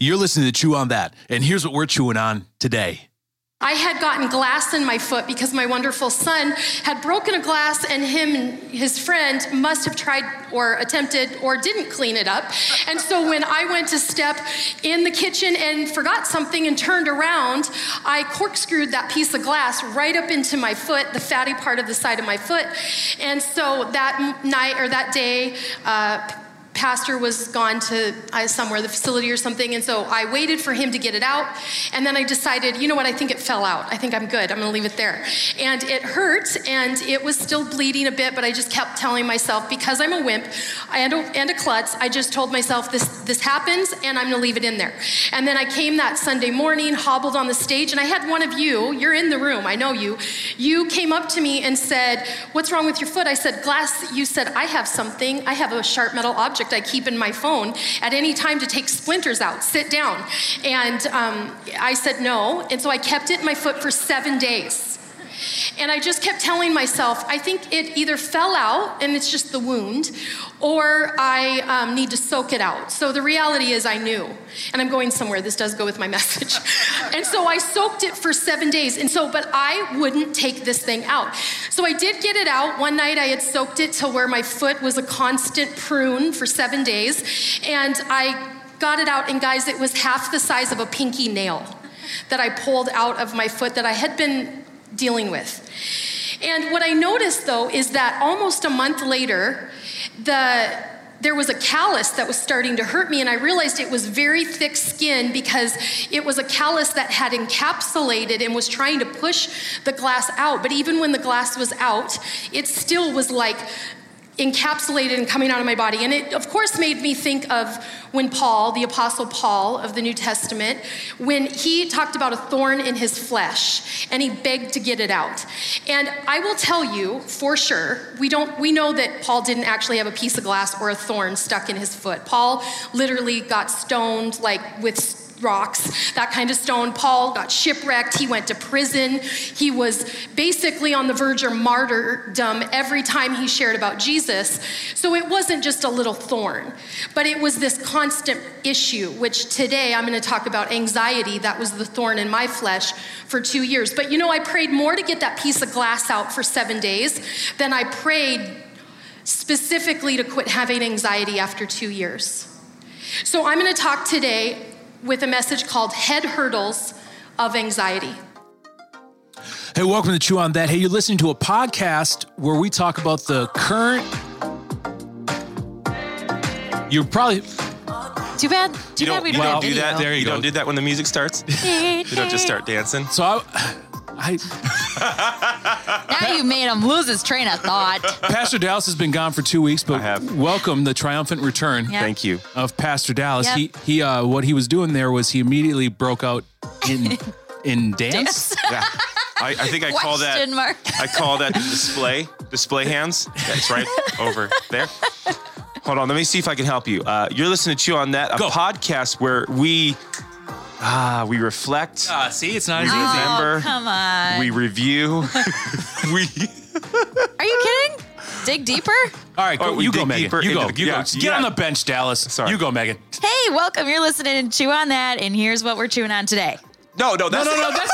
You're listening to Chew on That, and here's what we're chewing on today. I had gotten glass in my foot because my wonderful son had broken a glass, and him and his friend must have tried or attempted or didn't clean it up. And so when I went to step in the kitchen and forgot something and turned around, I corkscrewed that piece of glass right up into my foot, the fatty part of the side of my foot. And so that night or that day, uh, pastor was gone to uh, somewhere, the facility or something, and so I waited for him to get it out, and then I decided, you know what, I think it fell out. I think I'm good. I'm gonna leave it there. And it hurt, and it was still bleeding a bit, but I just kept telling myself, because I'm a wimp and a, and a klutz, I just told myself, this, this happens, and I'm gonna leave it in there. And then I came that Sunday morning, hobbled on the stage, and I had one of you, you're in the room, I know you, you came up to me and said, What's wrong with your foot? I said, Glass, you said, I have something, I have a sharp metal object I keep in my phone at any time to take splinters out. Sit down. And um, I said no. And so I kept it in my foot for seven days. And I just kept telling myself, I think it either fell out and it's just the wound, or I um, need to soak it out. So the reality is, I knew. And I'm going somewhere. This does go with my message. and so I soaked it for seven days. And so, but I wouldn't take this thing out. So I did get it out. One night I had soaked it to where my foot was a constant prune for seven days. And I got it out, and guys, it was half the size of a pinky nail that I pulled out of my foot that I had been dealing with. And what I noticed though is that almost a month later, the there was a callus that was starting to hurt me, and I realized it was very thick skin because it was a callus that had encapsulated and was trying to push the glass out. But even when the glass was out, it still was like encapsulated and coming out of my body. And it, of course, made me think of when Paul, the Apostle Paul of the New Testament, when he talked about a thorn in his flesh and he begged to get it out. And I will tell you for sure, we don't we know that Paul didn't actually have a piece of glass or a thorn stuck in his foot. Paul literally got stoned like with rocks, that kind of stone. Paul got shipwrecked. He went to prison. He was basically on the verge of martyrdom every time he shared about Jesus. So it wasn't just a little thorn, but it was this constant issue, which today I'm going to talk about anxiety. That was the thorn in my flesh for two years. But you know, I prayed more to get that piece of glass out for seven days than I prayed specifically to quit having anxiety after two years. So I'm going to talk today with a message called Head Hurdles of Anxiety. Hey, welcome to Chew on That. Hey, you're listening to a podcast where we talk about the current. You're probably Too bad. Too You bad don't, we you don't don't do that. There you you go. don't do that when the music starts. you don't just start dancing. so I, I Now you made him lose his train of thought. Pastor Dallas has been gone for two weeks, but I have. welcome the triumphant return Yeah. Thank you. of Pastor Dallas. Yep. He he uh, what he was doing there was he immediately broke out in in dance. Yeah. I, I think I call that. Question mark. I call that the display. Display hands. That's right over there. Hold on. Let me see if I can help you. Uh, you're listening to Chew on That, a Go. podcast where we ah we reflect, Ah, see, it's not we as easy. remember, Oh, come on. we review, we. Are you kidding? Dig deeper? All right, go, Oh, you go, Megan. deeper You go. the- You yeah, go. Get yeah. on the bench, Dallas. Sorry. You go, Megan. Hey, welcome. You're listening to Chew on That, and here's what we're chewing on today. No, no, No, that's no, no. That's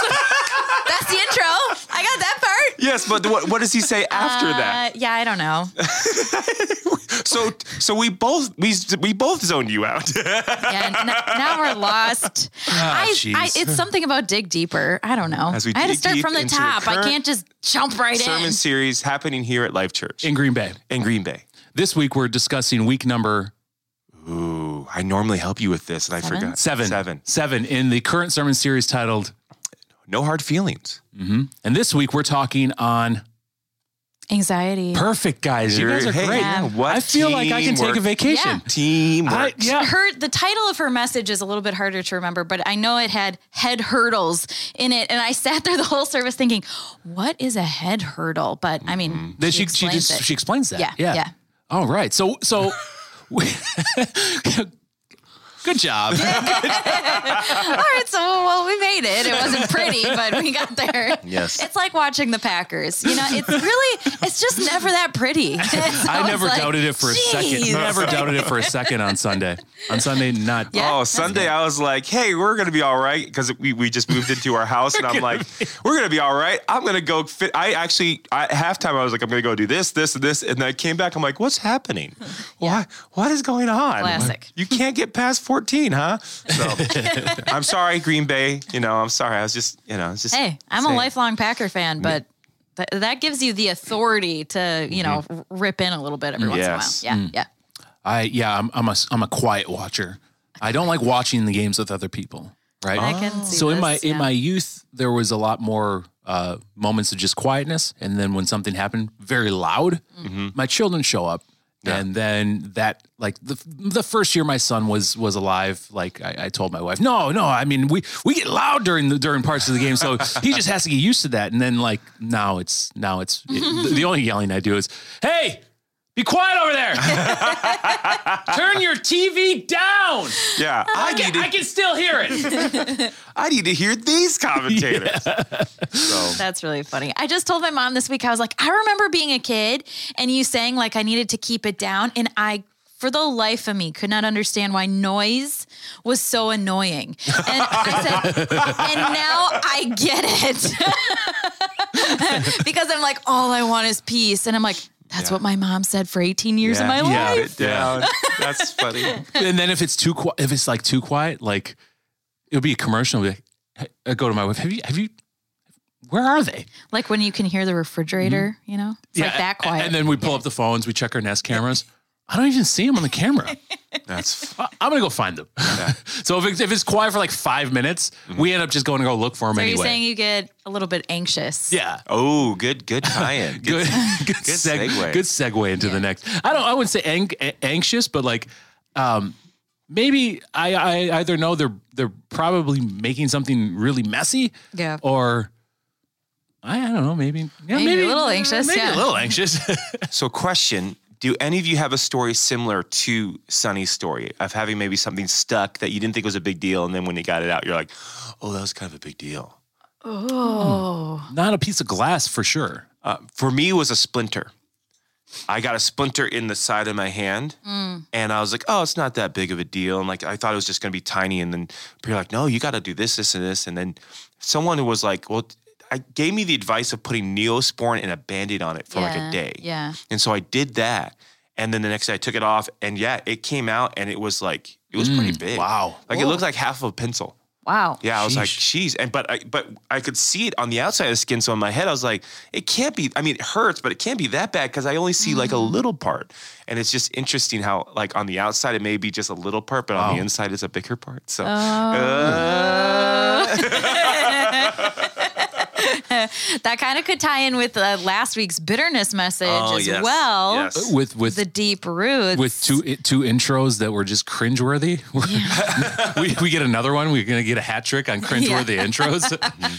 That's the intro. I got that part. yes, but what, what does he say after that? Uh, yeah, I don't know. So, so we both we we both zoned you out. Yeah, n- now we're lost. I, I, it's something about dig deeper. I don't know. As we I had to start from the top. I can't just jump right Sermon in. Sermon series happening here at Life Church in Green Bay. in Green Bay. This week we're discussing week number Ooh, I normally help you with this, and I forgot. seven. Seven. Seven in the current sermon series titled. No hard feelings. Mm-hmm. And this week we're talking on Anxiety. perfect guys. You guys are Hey, great. Yeah. what I feel like I can take a vacation. Yeah. Teamwork. I, yeah. her the title of her message is a little bit harder to remember, but I know it had head hurdles in it, and I sat there the whole service thinking, "What is a head hurdle?" But I mean, Then she she, explains just it. she explains that. Yeah, Yeah. yeah. All right. So so. we- Good job. All right, so well, we made it. It wasn't pretty, but we got there. Yes. It's like watching the Packers. You know, it's really, it's just never that pretty. It's I never like, doubted it for a second. "Geez." Never doubted it for a second on Sunday. on Sunday. Not Yeah, oh, Sunday good. I was like, hey, we're gonna be all right because we, we just moved into our house, and I'm like, we're gonna be all right. I'm gonna go fit. I actually I, halftime I was like, I'm gonna go do this, this, and this, and then I came back. I'm like, what's happening? Why? What is going on? Classic. You can't get past 14, huh? So I'm sorry, Green Bay. You know, I'm sorry. I was just, you know, I was just. Hey, I'm a lifelong Packer fan, but th- that gives you the authority to, you know, r- rip in a little bit every once in a while. Yeah, yeah. I yeah, I'm I'm a I'm a quiet watcher. I don't like watching the games with other people. Right. I can see so in this, my in my youth, there was a lot more uh, moments of just quietness, and then when something happened, very loud. Mm-hmm. My children show up, and then that like the the first year my son was was alive. Like I, I told my wife, no, no, I mean we we get loud during the during parts of the game, so he just has to get used to that. And then like now it's now it's it, the only yelling I do is, hey. Be quiet over there. Turn your TV down. Yeah, I I can, to. I can still hear it. I need to hear these commentators. So That's really funny. I just told my mom this week, I was like, I remember being a kid and you saying like I needed to keep it down. And I, for the life of me, could not understand why noise was so annoying. And I said, and now I get it. because I'm like, all I want is peace. And I'm like, that's what my mom said for 18 years of my Yeah. life. Yeah, down. That's funny. and then if it's too quiet, if it's like too quiet, like it'll be a commercial. I'll be like, hey, I go to my wife. Have you? Have you? Where are they? Like when you can hear the refrigerator, mm-hmm. you know, it's like that quiet. And then we pull up the phones. We check our Nest cameras. I don't even see them on the camera. That's I- I'm gonna go find them. so if it's, if it's quiet for like five minutes, we end up just going to go look for them so anyway. you're saying you get a little bit anxious. yeah. oh, good, good tie-in. Good, good, seg- segue. good segue into the next. I don't. I wouldn't say ang- anxious, but like, um, maybe I, I either know they're they're probably making something really messy, Yeah. or I, I don't know. Maybe yeah, Maybe a little anxious, Maybe yeah. a little anxious. So, question: Do any of you have a story similar to Sunny's story of having maybe something stuck that you didn't think was a big deal, and then when you got it out, you're like, "Oh, that was kind of a big deal." Oh. Not a piece of glass for sure. Uh, for me, it was a splinter. I got a splinter in the side of my hand, and I was like, "Oh, it's not that big of a deal." And like, I thought it was just going to be tiny. And then people were like, "No, you got to do this, this, and this." And then someone who was like, "Well," I gave me the advice of putting Neosporin and a Band-Aid on it for like a day. yeah. And so I did that, and then the next day I took it off, and yeah, it came out, and it was like it was pretty big. wow. Like it looked like half of a pencil. Wow. Yeah, I was like, Sheesh. "Geez," and but I but I could see it on the outside of the skin. So in my head, I was like, "It can't be." I mean, it hurts, but it can't be that bad because I only see like a little part. And it's just interesting how like on the outside it may be just a little part, but on the inside it's a bigger part. So. uh, That kind of could tie in with uh, last week's bitterness message Oh, as yes, well. yes. With with The deep roots. with two two intros that were just cringeworthy. we we get another one. We're gonna get a hat trick on cringeworthy intros.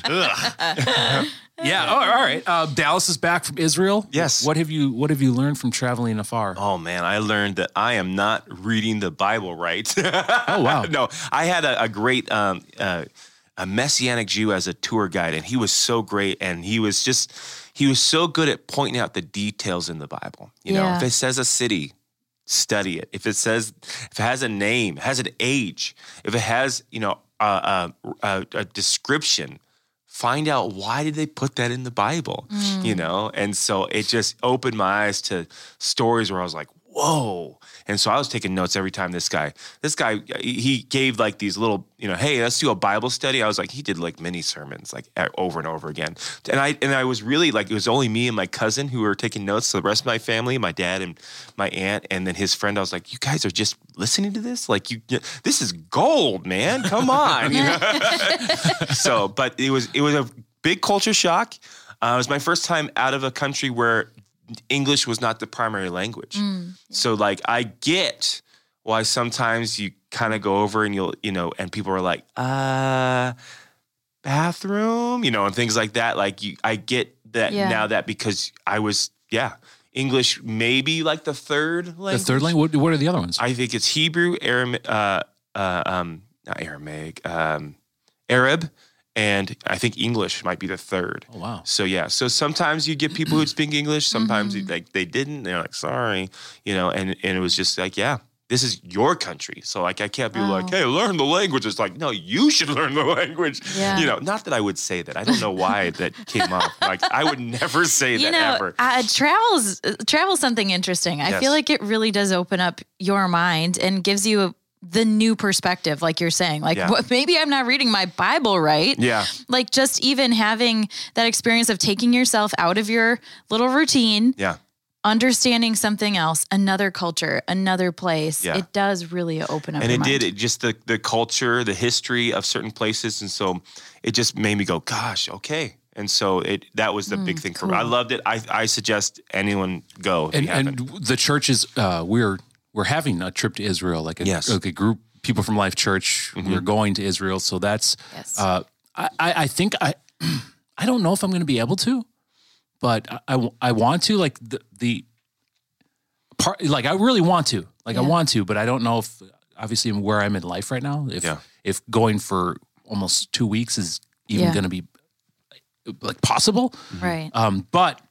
Yeah. Oh, all right. Uh, Dallas is back from Israel. Yes. What have you What have you learned from traveling afar? Oh man, I learned that I am not reading the Bible right. Oh, wow. no, I had a, a great um, uh, a messianic Jew as a tour guide, and he was so great, and he was just he was so good at pointing out the details in the Bible. You know, Yeah. if it says a city, study it. If it says if it has a name, has an age, if it has you know a, a, a, a description, find out why did they put that in the Bible, you mm. know? And so it just opened my eyes to stories where I was like, whoa. And so I was taking notes every time this guy, this guy, he gave like these little, you know, hey, let's do a Bible study. I was like, he did like mini sermons, like over and over again. And I and I was really like, it was only me and my cousin who were taking notes. The rest of my family, my dad and my aunt, and then his friend. I was like, you guys are just listening to this, like you, this is gold, man. Come on, so, but it was it was a big culture shock. Uh, it was my first time out of a country where English was not the primary language. So, like, I get why sometimes you kind of go over and you'll, you know, and people are like, uh, bathroom, you know, and things like that. Like, you, I get that Yeah. now that because I was, yeah, English maybe like the third language. the third language. What, what are the other ones? I think it's Hebrew, Aram, uh, uh, um, not Aramaic, um, Arab, and I think English might be the third. oh wow. So yeah, so sometimes you get people who speak English, sometimes you, like they didn't. They're like, sorry, you know, and and it was just like, yeah, this is your country. So like I can't be like, hey, learn the language. It's like, no, you should learn the language. Yeah. You know, not that I would say that. I don't know why that came up. Like I would never say you that know, ever. uh, travel's uh, travel's something interesting. I Yes. feel like it really does open up your mind and gives you a, the new perspective, like you're saying. Like, Yeah. what, maybe I'm not reading my Bible right. Yeah. Like, just even having that experience of taking yourself out of your little routine, Yeah. understanding something else, another culture, another place. Yeah. It does really open up. and your it did it just the the culture the history of certain places and so it just made me go gosh okay and so it that was the big thing for me i loved it i i suggest anyone go if and, you and the churches uh, we're we're having a trip to Israel, like a, Yes. Mm-hmm. like a group people from Life Church. We're going to Israel, so that's. Yes. Uh, I I I think I I don't know if I'm going to be able to, but I, I I want to like the the part like I really want to like I want to, but I don't know if obviously where I'm in life right now if Yeah. if going for almost two weeks is even Yeah. going to be like possible. right. Um, but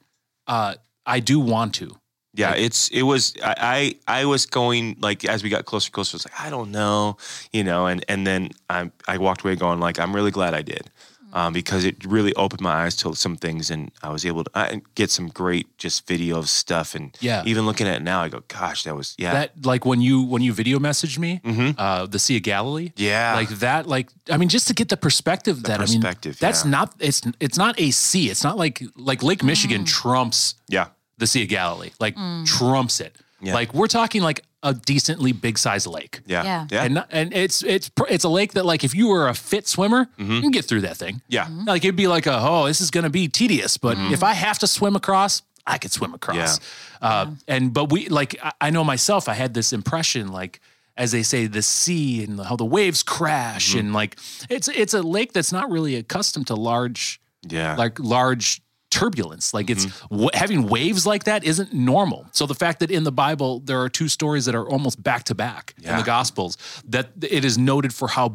uh, I do want to. Yeah it's it was I, I i was going like as we got closer closer i was like i don't know you know and and then i i walked away going like i'm really glad i did um, because it really opened my eyes to some things and i was able to I, get some great just video of stuff and Yeah. even looking at it now i go gosh that was yeah that like when you when you video messaged me uh the sea of galilee Mm-hmm. Yeah. like that like i mean just to get the perspective that i perspective, mean that's yeah. not it's it's not a sea it's not like like lake michigan trumps yeah the sea of galilee. Like mm. trumps it. Yeah. like we're talking like a decently big size lake. Yeah. Yeah. yeah. And and it's it's it's a lake that like if you were a fit swimmer mm-hmm. you can get through that thing. Yeah. Mm-hmm. like it'd be like a oh this is gonna be tedious but mm-hmm. if I have to swim across I could swim across. Uh, and but we like I, I know myself I had this impression like as they say the sea and how the waves crash and like it's it's a lake that's not really accustomed to large Yeah. like large turbulence like it's Mm-hmm. w- having waves like that isn't normal so the fact that in the bible there are two stories that are almost back to back in the gospels that it is noted for how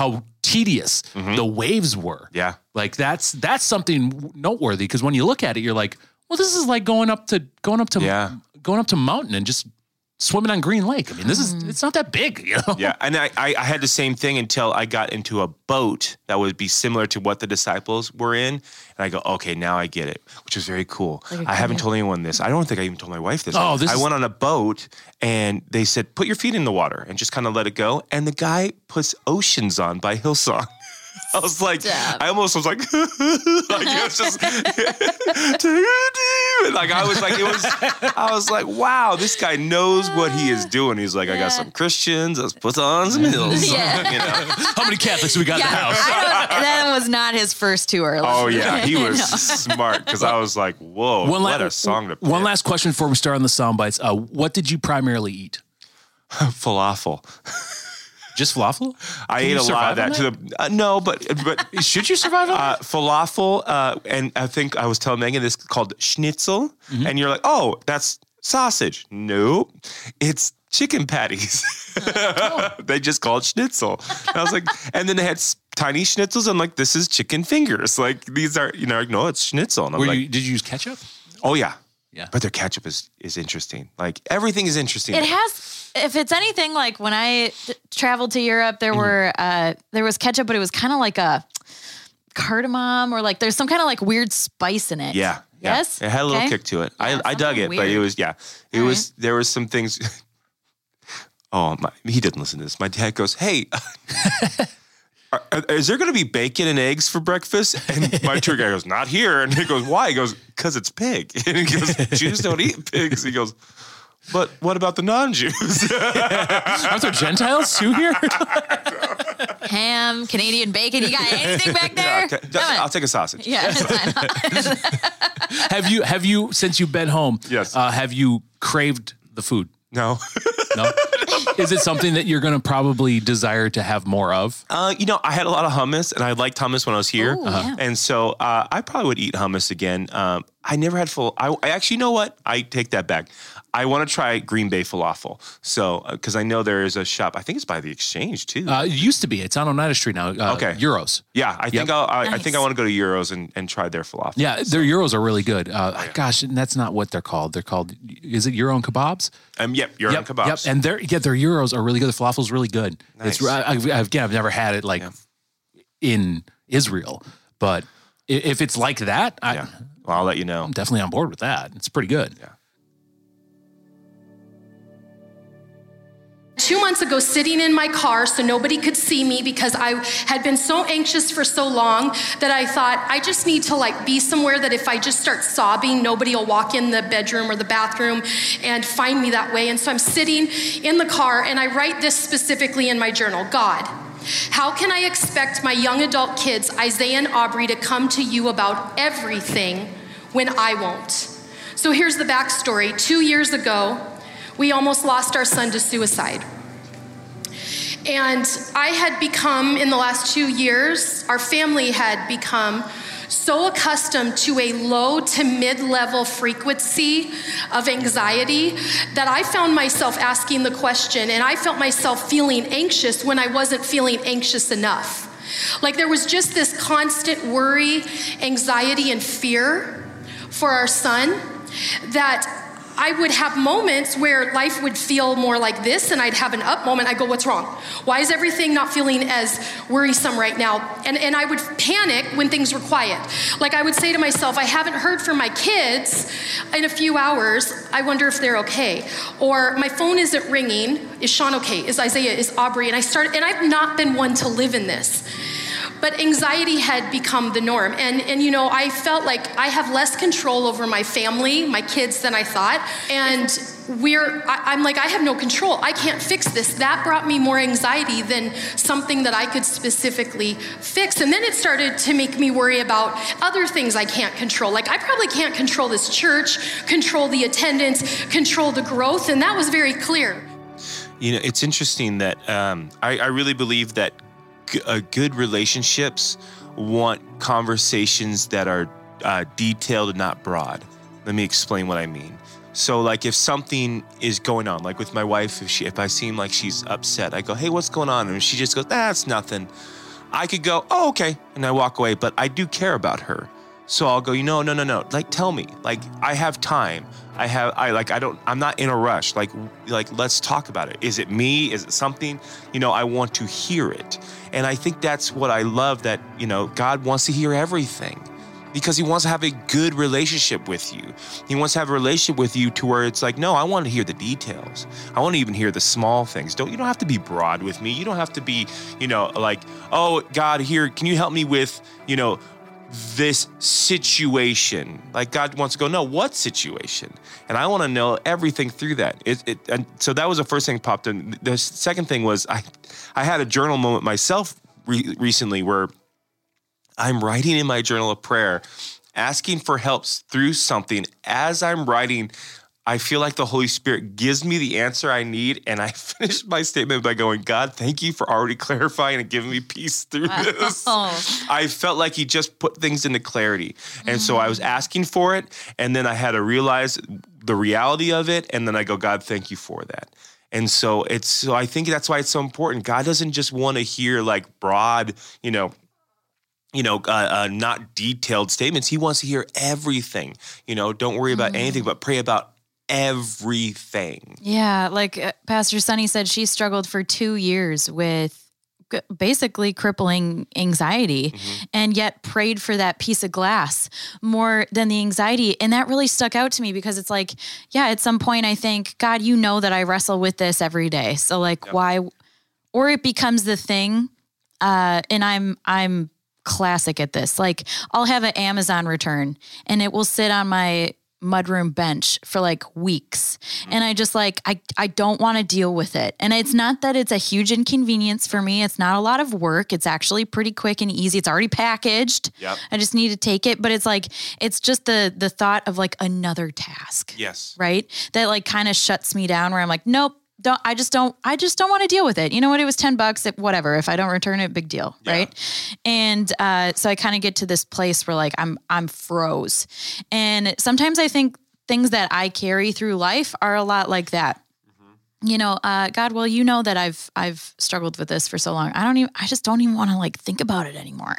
how tedious the waves were Mm-hmm. Yeah. like that's that's something noteworthy because when you look at it you're like well this is like going up to going up to Yeah. going up to mountain and just swimming on green lake i mean this is mm. it's not that big you know Yeah, and I, I, I had the same thing until I got into a boat that would be similar to what the disciples were in, and I go, okay, now I get it, which was very cool. Like a I haven't told anyone this. I don't think I even told my wife this. Oh, this I is- went on a boat, and they said, put your feet in the water and just kind of let it go. And the guy puts Oceans on by Hillsong. I was like, Stop. I almost was like, like it was just, like I was like, it was, I was like, wow, this guy knows what he is doing. He's like, I got some Christians, let's put on some hills. Yeah. you know? how many catholics we got Yeah, in the house I don't, that was not his first tour. Oh yeah, he was No. smart because I was like, whoa, one, what la- a song to pick. one last question before we start on the sound bites uh, what did you primarily eat falafel. Just falafel I Can ate a lot of that on to the uh, no, but but should you survive on uh, falafel uh, and I think I was telling Megan this called schnitzel, Mm-hmm. and you're like, oh, that's sausage. Nope, it's chicken patties. Oh. they just called schnitzel. And I was like, and then they had tiny schnitzels. I'm like, this is chicken fingers. Like these are, you know, like, no, it's schnitzel. And I'm Were like, you, did you use ketchup? oh yeah, Yeah. But their ketchup is is interesting. Like everything is interesting. It has, if it's anything like when I t- traveled to Europe, there Mm-hmm. were uh, there was ketchup, but it was kind of like a cardamom or like there's some kind of like weird spice in it. Yeah. yeah. Yes. It had a little Okay. kick to it. Yeah, I, I dug it, something but it was yeah. It All was there was some things. oh my! He didn't listen to this. My dad goes, "Hey." are- are- Is there going to be bacon and eggs for breakfast? And my tour guy goes, "Not here." And he goes, "Why?" He goes, "Cause it's pig." And he goes, "Jews don't eat pigs." He goes, "But what about the non-Jews?" Aren't there Gentiles too here? Ham, Canadian bacon. You got anything back there? Okay, Come on. I'll take a sausage. yeah, it's fine. have you have you since you've been home? Yes. Uh, have you craved the food? No. No. Is it something that you're going to probably desire to have more of? Uh, you know, I had a lot of hummus, and I liked hummus when I was here, Ooh, yeah. and so uh, I probably would eat hummus again. Um, I never had full. I, I actually you know what? I take that back. I want to try Green Bay falafel. So because I know there is a shop. I think it's by the Exchange too. Uh, it used to be. It's on Oneida Street now. Uh, Okay. Euros. yeah, I think yep. I'll, I, I think I want to go to Euros and, and try their falafel. Yeah, their gyros are really good. Uh, Oh, Gosh, and that's not what they're called. They're called. Is it Euro and kebabs? Um. Yep. Euro yep, kebabs. Yep. And their yeah, their Euros are really good. The falafel's really good. It's Nice. I, I've, again, I've never had it like in Israel, but if it's like that, I, yeah. Well, I'll let you know. I'm definitely on board with that. It's pretty good. Yeah. Two months ago, sitting in my car so nobody could see me because I had been so anxious for so long that I thought I just need to like be somewhere that if I just start sobbing, nobody will walk in the bedroom or the bathroom and find me that way. And so I'm sitting in the car and I write this specifically in my journal God, how can I expect my young adult kids, Isaiah and Aubrey, to come to you about everything when I won't? So here's the backstory. Two years ago, we almost lost our son to suicide. And I had become, in the last two years, our family had become so accustomed to a low to mid level frequency of anxiety that I found myself asking the question and I felt myself feeling anxious when I wasn't feeling anxious enough. Like there was just this constant worry, anxiety, and fear for our son that I would have moments where life would feel more like this, and I'd have an up moment. I go, What's wrong? Why is everything not feeling as worrisome right now? And, and I would panic when things were quiet. Like I would say to myself, I haven't heard from my kids in a few hours. I wonder if they're okay. Or my phone isn't ringing. Is Sean okay? Is Isaiah? Is Aubrey? And I started, and I've not been one to live in this but anxiety had become the norm. And and you know i felt like i have less control over my family my kids than i thought. And we're I, i'm like i have no control. I can't fix this. That brought me more anxiety than something that i could specifically fix. And then it started to make me worry about other things i can't control. Like i probably can't control this church control the attendance control the growth. And that was very clear. You know, it's interesting that um, I, I really believe that uh, good relationships want conversations that are uh, detailed and not broad. Let me explain what I mean. So, like, if something is going on, like with my wife, if she, if I seem like she's upset, I go, "Hey, what's going on?" And she just goes, "That's nothing." I could go, "Oh, okay," and I walk away. But I do care about her, so I'll go, "You know, no, no, no. Like, tell me. Like, I have time. I have. I like. I don't. I'm not in a rush. Like, like, let's talk about it. Is it me? Is it something? You know, I want to hear it, and I think that's what I love. That you know, God wants to hear everything because he wants to have a good relationship with you. He wants to have a relationship with you to where it's like, no, I want to hear the details. I want to even hear the small things. Don't you don't have to be broad with me. You don't have to be, you know, like, oh God, here, can you help me with, you know, this situation? Like God wants to go, no, what situation? And I want to know everything through that. It, it and so that was the first thing popped in. The second thing was I I had a journal moment myself re- recently where I'm writing in my journal of prayer, asking for help through something. As I'm writing, I feel like the Holy Spirit gives me the answer I need. And I finish my statement by going, God, thank you for already clarifying and giving me peace through this. Oh. I felt like he just put things into clarity. And so I was asking for it. And then I had to realize the reality of it. And then I go, God, thank you for that. And so it's, so I think that's why it's so important. God doesn't just want to hear like broad, you know, you know, uh, uh, not detailed statements. He wants to hear everything. You know, don't worry about anything, but pray about everything. Yeah, like uh, Pastor Sunny said, she struggled for two years with basically crippling anxiety and yet prayed for that piece of glass more than the anxiety. And that really stuck out to me because it's like, yeah, at some point I think, God, you know that I wrestle with this every day. So like why or it becomes the thing uh and I'm I'm classic at this. Like I'll have an Amazon return and it will sit on my mudroom bench for like weeks. And I just like I I don't want to deal with it. And it's not that it's a huge inconvenience for me. It's not a lot of work. It's actually pretty quick and easy. It's already packaged. Yep. I just need to take it, but it's like it's just the the thought of like another task Yes. right? That like kind of shuts me down where I'm like, nope, don't I just don't I just don't want to deal with it. You know what? It was 10 bucks, it, whatever. If I don't return it, big deal, right? And uh, so I kind of get to this place where like I'm I'm froze. And sometimes I think things that I carry through life are a lot like that. You know, uh, God, well, you know that I've I've struggled with this for so long. I don't even I just don't even want to like think about it anymore.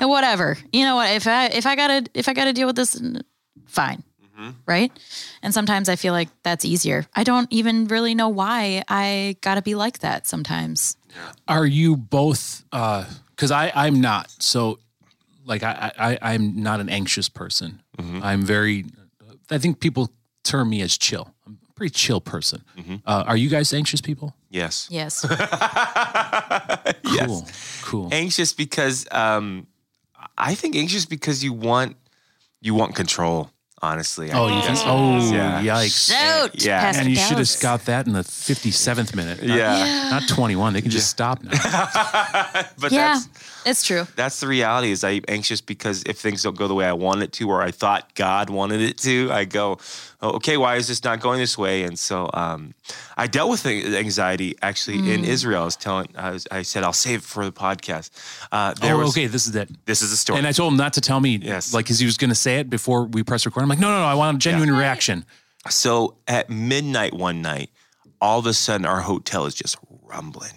and whatever. You know what? If I if I gotta if I gotta deal with this, fine right? And sometimes I feel like that's easier. I don't even really know why I got to be like that sometimes. Are you both? Because I I'm not. So, like I, I I'm not an anxious person. I'm very. I think people term me as chill. I'm a pretty chill person. Uh, are you guys anxious people? Yes. Yes. Cool. Cool. Anxious because um, I think anxious because you want you want control. Honestly. I Oh, you think? that's what it is. Oh, yeah. yikes! Shoot, Yeah. Pastor And you should have Dallas. got that in the 57th minute. Not, Yeah. not 21. They can just stop now. But Yeah, that's it's true. that's the reality is I'm anxious because if things don't go the way I want it to or I thought God wanted it to, I go, oh, okay, why is this not going this way? And so um, I dealt with the anxiety actually in Mm. Israel. I was telling, I, was, I said, I'll save it for the podcast. Uh, there oh, was, okay. This is it. This is the story. And I told him not to tell me, Yes. like, because he was going to say it before we press record. I'm like, no, no, no. I want a genuine reaction. So at midnight one night, all of a sudden our hotel is just rumbling,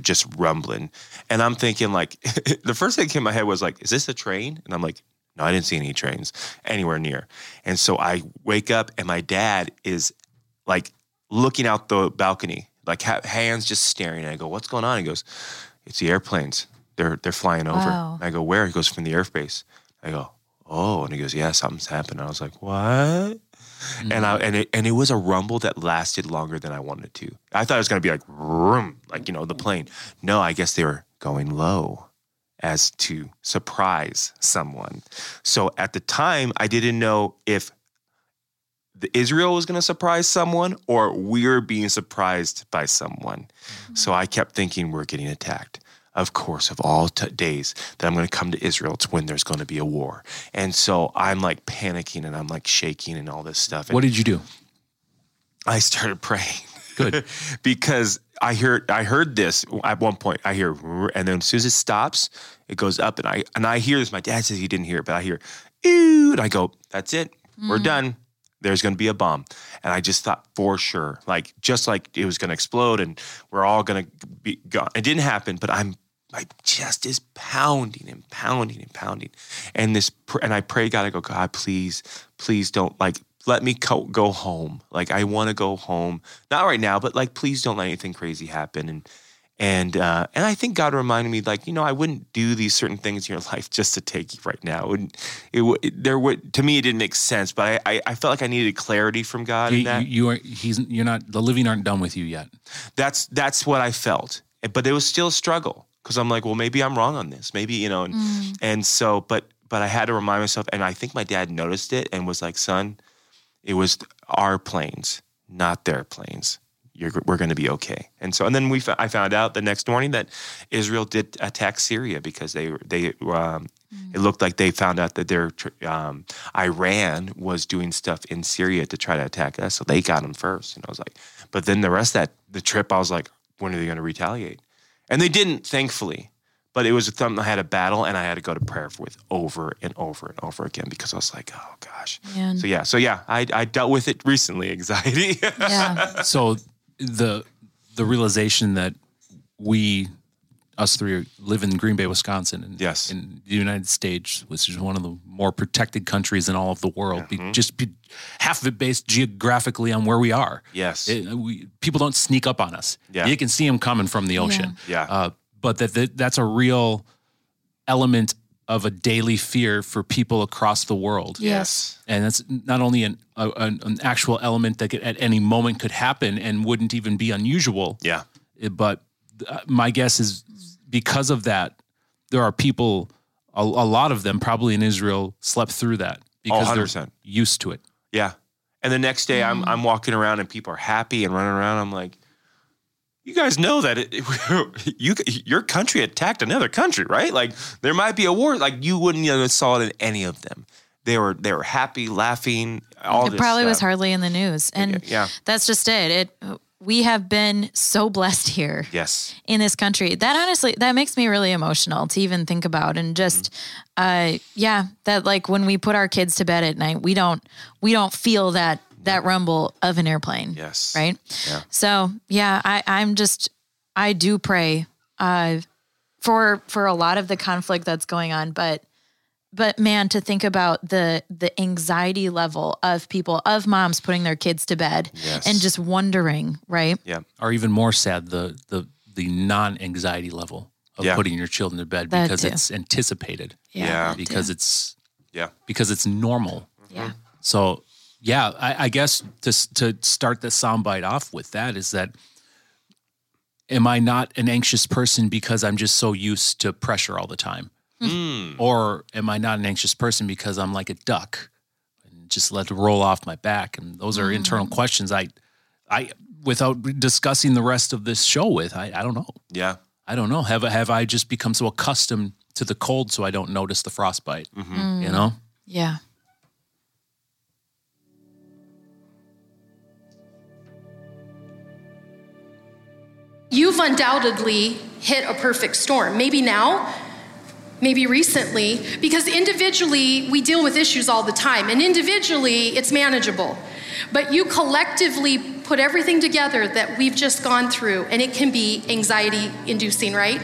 just rumbling. And I'm thinking like the first thing that came to my head was like, is this a train? And I'm like, no, I didn't see any trains anywhere near. And so I wake up and my dad is like looking out the balcony, like ha- hands just staring. And I go, what's going on? He goes, it's the airplanes. They're they're flying over. Wow. And I go, where? He goes, from the airbase. I go, oh. And he goes, yeah, something's happened. I was like, what? And I mm-hmm. and it and it was a rumble that lasted longer than I wanted to. I thought it was gonna be like vroom, like you know the plane. No, I guess they were going low as to surprise someone. So at the time, I didn't know if the Israel was going to surprise someone or we are being surprised by someone. Mm-hmm. So I kept thinking we're getting attacked. Of course, of all t- days that I'm going to come to Israel, it's when there's going to be a war. And so I'm like panicking and I'm like shaking and all this stuff. And What did you do? I started praying. Good. because I heard I heard this at one point. I hear, and then as soon as it stops, it goes up, and I and I hear this. My dad says he didn't hear it, but I hear, ew, and I go, "That's it, we're mm. done." There's going to be a bomb, and I just thought for sure, like just like it was going to explode, and we're all going to be gone. It didn't happen, but I'm my chest is pounding and pounding and pounding, and this and I pray God, I go, God, please, please don't like let me co- go home. Like I want to go home, not right now, but like please don't let anything crazy happen. And and uh, and I think God reminded me, like you know, I wouldn't do these certain things in your life just to take you right now. It, wouldn't- it, would- there would to me it didn't make sense, but I I, I felt like I needed clarity from God in You, that. you, you are. He's. You're not. The living aren't done with you yet. that's that's what I felt. But it was still a struggle because I'm like, well, maybe I'm wrong on this. Maybe you know, and, and so, but but I had to remind myself, and I think my dad noticed it and was like, son, it was our planes, not their planes. You're, we're going to be okay. And so, and then we, I found out the next morning that Israel did attack Syria because they, they, um, it looked like they found out that their, um, Iran was doing stuff in Syria to try to attack us. So they got them first. And I was like, but then the rest of that, the trip, I was like, when are they going to retaliate? And they didn't, thankfully. But it was something I had a battle and I had to go to prayer with over and over and over again because I was like, oh gosh. Man. So yeah, so yeah, I, I dealt with it recently, anxiety. Yeah. So the the realization that we us three live in Green Bay, Wisconsin, and Yes. in the United States, which is one of the more protected countries in all of the world, be, just be, half of it based geographically on where we are. Yes. It- we, people don't sneak up on us. Yeah. you can see them coming from the ocean. Yeah. Uh, but that, that that's a real element of a daily fear for people across the world Yes. and that's not only an a, an, an actual element that could, at any moment could happen and wouldn't even be unusual. Yeah. But uh, my guess is because of that, there are people, a, a lot of them probably in Israel, slept through that because they're used to it. Yeah. And the next day I'm I'm walking around and people are happy and running around. I'm like, you guys know that it, you your country attacked another country, right? Like there might be a war. Like you wouldn't have saw it in any of them. They were they were happy, laughing. All it probably was hardly in the news and Yeah. that's just it it we have been so blessed here Yes. in this country. That honestly, that makes me really emotional to even think about. And just, Mm-hmm. uh, yeah, that like when we put our kids to bed at night, we don't, we don't feel that, that rumble of an airplane. Yes. Right. Yeah. So yeah, I, I'm just, I do pray, uh, for, for a lot of the conflict that's going on, but, but man, to think about the the anxiety level of people, of moms putting their kids to bed Yes. and just wondering, right? Yeah. or even more sad, the the the non anxiety level of Yeah. putting your children to bed That because too. it's anticipated. Yeah. that Because too. it's Yeah. because it's normal. yeah. So yeah, I, I guess to to start the soundbite off with that is that am I not an anxious person because I'm just so used to pressure all the time, Mm. or am I not an anxious person because I'm like a duck and just let it roll off my back? And those are mm. internal questions. I I without discussing the rest of this show with, I, I don't know. Yeah. I don't know. Have have I just become so accustomed to the cold so I don't notice the frostbite? Mm-hmm. Mm. You know. Yeah. You've undoubtedly hit a perfect storm. Maybe now, maybe recently, because individually we deal with issues all the time, and individually it's manageable. But you collectively put everything together that we've just gone through, and it can be anxiety inducing, right?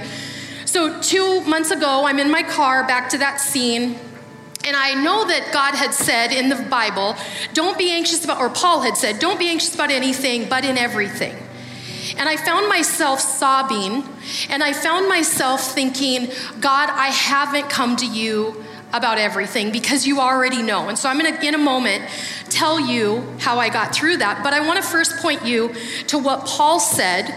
So, two months ago, I'm in my car back to that scene. And I know that God had said in the Bible, don't be anxious about, or Paul had said, don't be anxious about anything, but in everything. And I found myself sobbing, and I found myself thinking, God, I haven't come to you about everything because you already know. And so I'm gonna, in a moment, tell you how I got through that. But I wanna first point you to what Paul said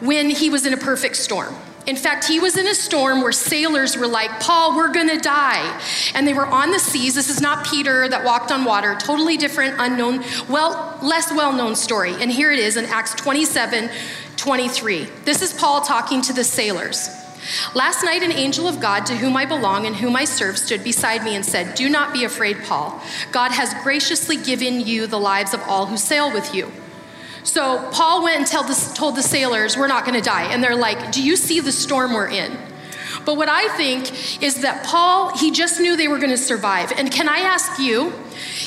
when he was in a perfect storm. In fact, he was in a storm where sailors were like, Paul, we're gonna die. And they were on the seas. This is not Peter that walked on water, totally different, unknown, well, less well known story. And here it is in Acts 27 23. This is Paul talking to the sailors. Last night, an angel of God to whom I belong and whom I serve stood beside me and said, Do not be afraid, Paul. God has graciously given you the lives of all who sail with you. So Paul went and told the, told the sailors, We're not going to die. And they're like, Do you see the storm we're in? But what I think is that Paul, he just knew they were going to survive. And can I ask you,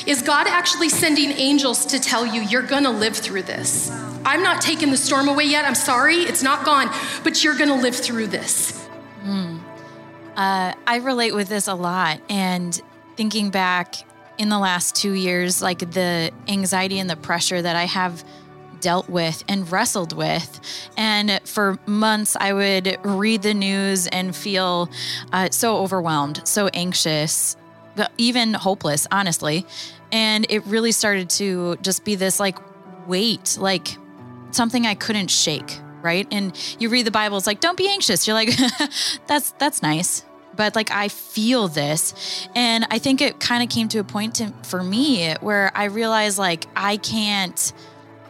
is God actually sending angels to tell you you're going to live through this? I'm not taking the storm away yet. I'm sorry, it's not gone, but you're going to live through this. Uh, I relate with this a lot. And thinking back in the last two years, like the anxiety and the pressure that I have dealt with and wrestled with. And for months, I would read the news and feel uh, so overwhelmed, so anxious, even hopeless, honestly. And it really started to just be this like weight, like something I couldn't shake, right? And you read the Bible, it's like, don't be anxious. You're like, that's that's nice. But like I feel this. And I think it kind of came to a point to, for me where I realized like I can't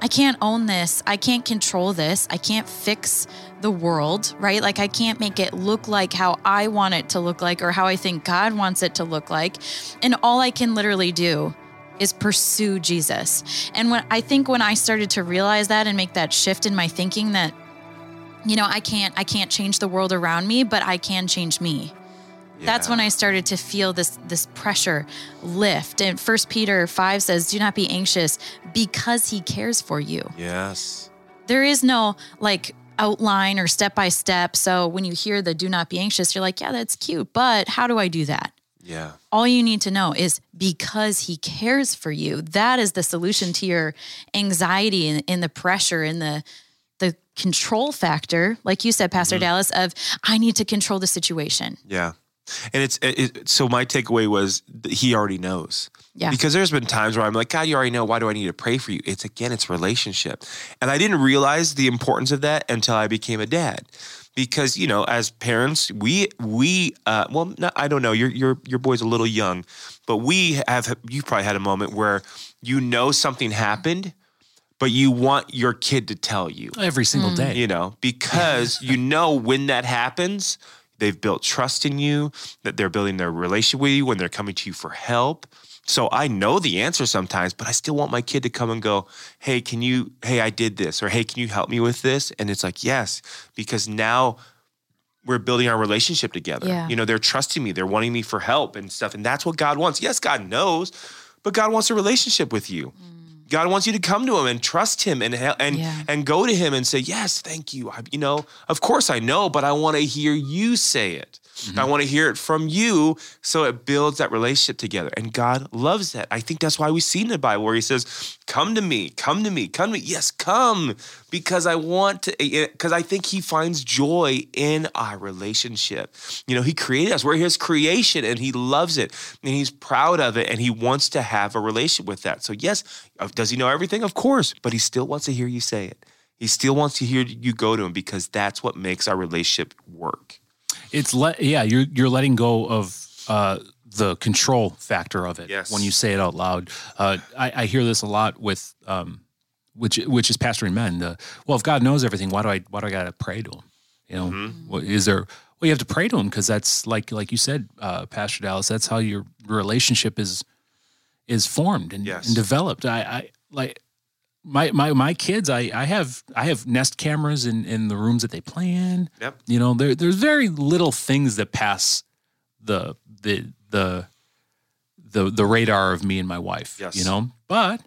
I can't own this. I can't control this. I can't fix the world, right? Like I can't make it look like how I want it to look like or how I think God wants it to look like. And all I can literally do is pursue Jesus. And when I think when I started to realize that and make that shift in my thinking that you know, I can't I can't change the world around me, but I can change me. That's when I started to feel this this pressure lift. And First Peter 5 says, "Do not be anxious because he cares for you." Yes. There is no like outline or step by step. So when you hear the do not be anxious, you're like, "Yeah, that's cute, but how do I do that?" Yeah. all you need to know is because he cares for you that is the solution to your anxiety and, and the pressure and the the control factor like you said pastor mm-hmm. dallas of i need to control the situation Yeah. And it's it, it- so my takeaway was that he already knows. Yeah. Because there's been times where I'm like, God, you already know. Why do I need to pray for you? It's again, it's relationship. And I didn't realize the importance of that until I became a dad. Because you know, as parents, we we uh, well, no, I don't know. Your your your boy's a little young, but we have. You probably had a moment where you know something happened, but you want your kid to tell you Every single day. you know, because you know when that happens, they've built trust in you, that they're building their relationship with you when they're coming to you for help. So I know the answer sometimes, but I still want my kid to come and go, "Hey, can you hey, I did this." or "Hey, can you help me with this?" And it's like, "Yes," because now we're building our relationship together. Yeah. You know, they're trusting me, they're wanting me for help and stuff, and that's what God wants. Yes, God knows, but God wants a relationship with you. Mm. God wants you to come to him and trust him and and Yeah. and go to him and say, "Yes, thank you." I, you know, of course I know, but I want to hear you say it. Mm-hmm. I want to hear it from you so it builds that relationship together. And God loves that. I think that's why we see in the Bible where he says, "Come to me, come to me, come to me." Yes, come because I want to eh, eh, because I think he finds joy in our relationship. You know, he created us. We're his creation and he loves it and he's proud of it and he wants to have a relationship with that. So yes, uh, does he know everything? Of course, but he still wants to hear you say it. He still wants to hear you go to him because that's what makes our relationship work. It's let yeah, you're you're letting go of uh, the control factor of it Yes. when you say it out loud. Uh, I, I hear this a lot with um, which which is pastoring men. The, well, if God knows everything, why do I why do I got to pray to Him? You know, Mm-hmm. what, is there? Well, you have to pray to Him because that's like like you said, uh, Pastor Dallas. That's how your relationship is is formed and, Yes. and developed. I, I like my my my kids. I I have I have Nest cameras in in the rooms that they play in. Yep. You know, there there's very little things that pass the the the the the radar of me and my wife. Yes. You know, but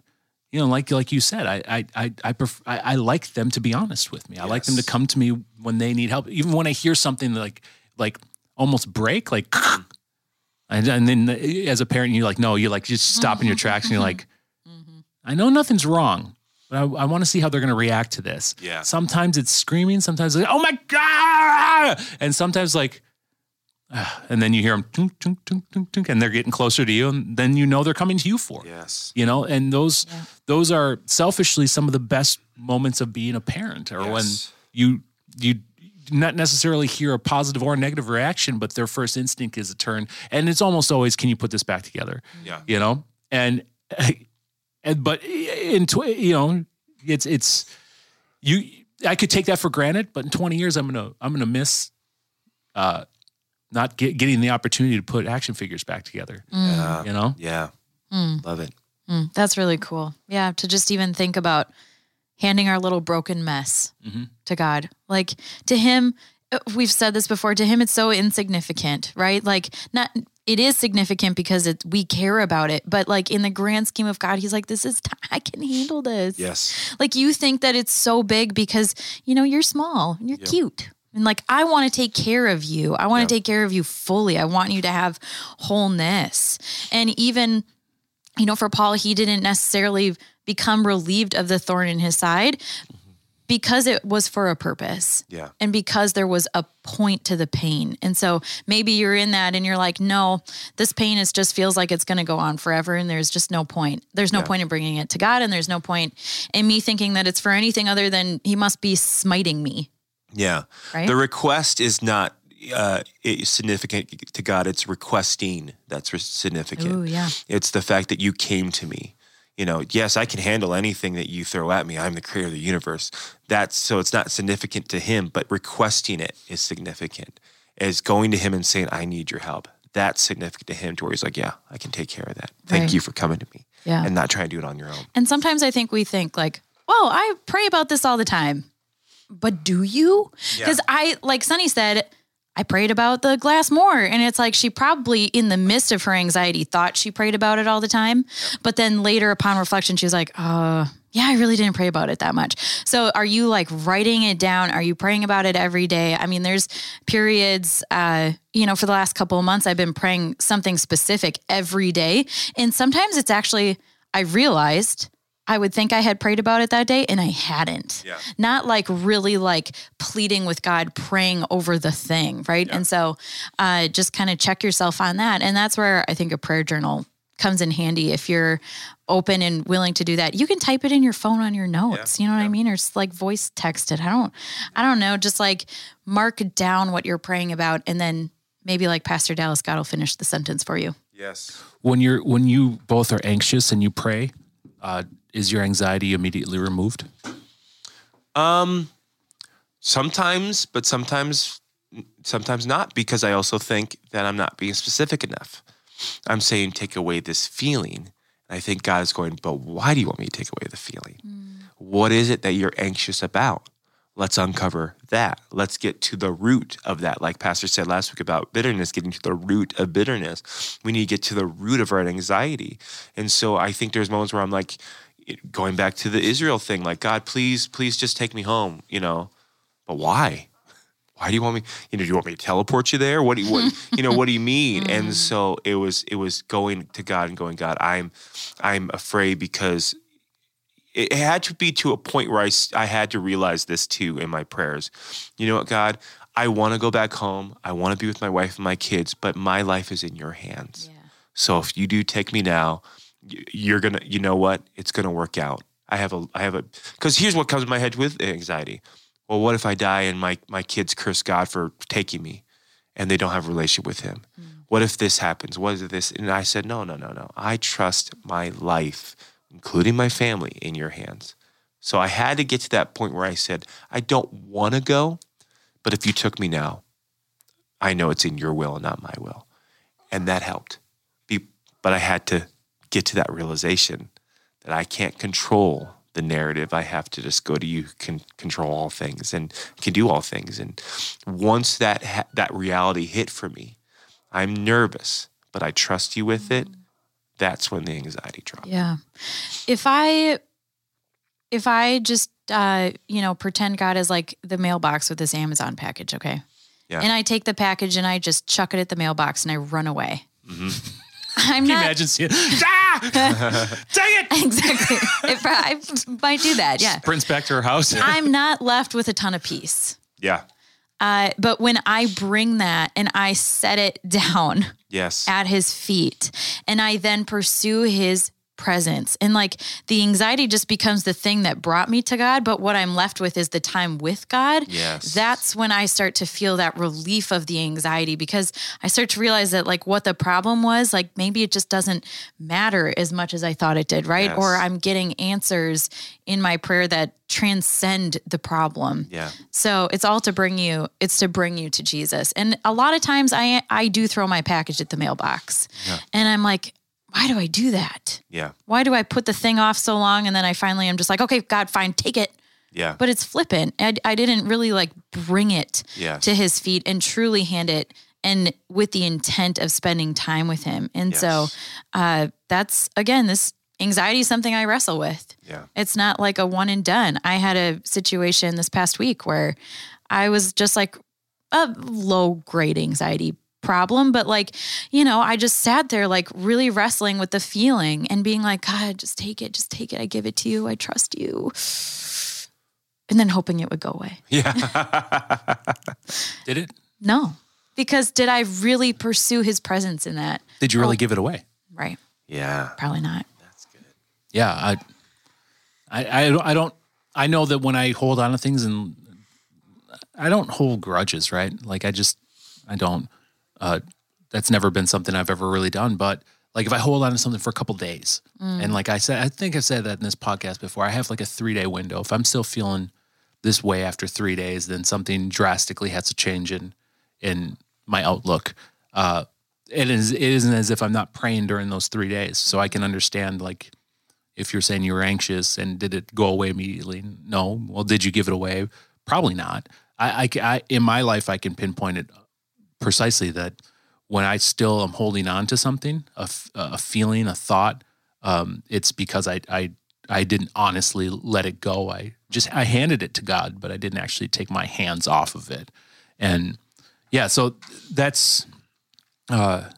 you know, like like you said, I I I I, pref- I, I like them to be honest with me. I like them to come to me when they need help, even when I hear something like like almost break, like. And, and then uh, as a parent, you're like, no, you're like just stop in your tracks and you're like, I know nothing's wrong, but I, I want to see how they're going to react to this. Yeah. Sometimes it's screaming, sometimes like, oh my God. And sometimes like, ah, and then you hear them, tunk, tunk, tunk, tunk, tunk, and they're getting closer to you. And then you know they're coming to you for it. Yes. You know, and those those are selfishly some of the best moments of being a parent, or when you you not necessarily hear a positive or negative reaction, but their first instinct is a turn, and it's almost always, can you put this back together? Yeah. You know, and and but in tw- you know, it's it's you. I could take that for granted, but in twenty years, I'm gonna I'm gonna miss. Uh, not get, getting the opportunity to put action figures back together. Yeah. You know, Yeah. Love it. Mm, that's really cool. Yeah, to just even think about handing our little broken mess Mm-hmm. to God. Like to him, we've said this before, to him it's so insignificant, right? Like not it is significant because it we care about it, but like in the grand scheme of God, he's like this is t- I can handle this. Yes. Like you think that it's so big because you know you're small and you're cute. And like I want to take care of you. I want to take care of you fully. I want you to have wholeness. And even you know for Paul he didn't necessarily become relieved of the thorn in his side because it was for a purpose. Yeah. And because there was a point to the pain. And so maybe you're in that and you're like, no, this pain is just feels like it's going to go on forever. And there's just no point. There's no point in bringing it to God. And there's no point in me thinking that it's for anything other than he must be smiting me. Yeah. Right? The request is not uh, significant to God. It's requesting that's significant. Ooh, yeah. It's the fact that you came to me. You know, yes, I can handle anything that you throw at me. I'm the creator of the universe. That's so it's not significant to him, but requesting it is significant. Is going to him and saying, I need your help. That's significant to him to where he's like, Yeah, I can take care of that. Thank Right. you for coming to me. Yeah. And not trying to do it on your own. And sometimes I think we think like, oh, I pray about this all the time. But do you? Because I, like Sunny said, I prayed about the glass more. And it's like she probably, in the midst of her anxiety, thought she prayed about it all the time. But then later, upon reflection, she was like, uh, yeah, I really didn't pray about it that much. So are you like writing it down? Are you praying about it every day? I mean, there's periods, uh, you know, for the last couple of months, I've been praying something specific every day. And sometimes it's actually, I realized I would think I had prayed about it that day and I hadn't. Yeah. Not like really like pleading with God, praying over the thing, right? And so uh, just kind of check yourself on that. And that's where I think a prayer journal comes in handy if you're open and willing to do that. You can type it in your phone on your notes. yeah. You know what I mean? Or just like voice text it. I don't I don't know, just like mark down what you're praying about and then maybe like Pastor Dallas God will finish the sentence for you. Yes. when you're when you both are anxious and you pray, uh, is your anxiety immediately removed? Um, sometimes, but sometimes, sometimes not, because I also think that I'm not being specific enough. I'm saying take away this feeling. And I think God is going, but why do you want me to take away the feeling? What is it that you're anxious about? Let's uncover that. Let's get to the root of that. Like Pastor said last week about bitterness, getting to the root of bitterness. We need to get to the root of our anxiety. And so I think there's moments where I'm like, going back to the Israel thing, like, God, please, please just take me home, you know. But why? Why do you want me? You know, do you want me to teleport you there? What do you, what, you know, what do you mean? And mm. so it was, it was going to God and going, God, I'm, I'm afraid because it had to be to a point where I, I had to realize this too in my prayers. You know what, God, I want to go back home. I want to be with my wife and my kids, but my life is in your hands. So if you do take me now, you're gonna, you know what? It's gonna work out. I have a, I have a, because here's what comes to my head with anxiety. Well, what if I die and my my kids curse God for taking me, and they don't have a relationship with Him? Mm. What if this happens? what is this? And I said, no, no, no, no. I trust my life, including my family, in your hands. So I had to get to that point where I said, I don't want to go, but if you took me now, I know it's in your will and not my will, and that helped but I had to get to that realization that I can't control the narrative. I have to just go to you, who can control all things and can do all things. And once that ha- that reality hit for me, I'm nervous, but I trust you with it. That's when the anxiety dropped. Yeah. If I if I just uh, you know, pretend God is like the mailbox with this Amazon package, okay? Yeah. And I take the package and I just chuck it at the mailbox and I run away. Mm-hmm. I'm Can you not imagine seeing ah! Dang it! exactly. if I might do that, yeah. Sprints back to her house. I'm not left with a ton of peace. Yeah. Uh, but when I bring that and I set it down Yes. at his feet and I then pursue his presence and like the anxiety just becomes the thing that brought me to God but what I'm left with is the time with God Yes. that's when I start to feel that relief of the anxiety because I start to realize that like what the problem was like maybe it just doesn't matter as much as I thought it did right Yes. or I'm getting answers in my prayer that transcend the problem yeah. so it's all to bring you, it's to bring you to Jesus. And a lot of times I I do throw my package at the mailbox. And I'm like, why do I do that? Yeah. Why do I put the thing off so long and then I finally am just like, okay, God, fine, take it. Yeah. But it's flippant. I, I didn't really like bring it Yes. to his feet and truly hand it and with the intent of spending time with him. And so uh, that's again, this anxiety is something I wrestle with. Yeah. It's not like a one and done. I had a situation this past week where I was just like a low grade anxiety problem, but like, you know, I just sat there like really wrestling with the feeling and being like, God, just take it, just take it. I give it to you. I trust you. And then hoping it would go away. Yeah. Did it? No, because did I really pursue his presence in that? Did you really oh. give it away? Right. Yeah. Probably not. That's good. Yeah, I, I, I don't, I don't, I know that when I hold on to things and I don't hold grudges, right? Like I just, I don't. Uh, that's never been something I've ever really done. But like if I hold on to something for a couple days, and like I said, I think I've said that in this podcast before. I have like a three day window. If I'm still feeling this way after three days, then something drastically has to change in in my outlook. Uh, it is it isn't as if I'm not praying during those three days, so I can understand like if you're saying you were anxious and did it go away immediately? No. Well, did you give it away? Probably not. I, I, I in my life, I can pinpoint it precisely that when I still am holding on to something, a, a feeling, a thought, um, it's because I, I, I didn't honestly let it go. I just, I handed it to God, but I didn't actually take my hands off of it. And yeah, so that's, uh,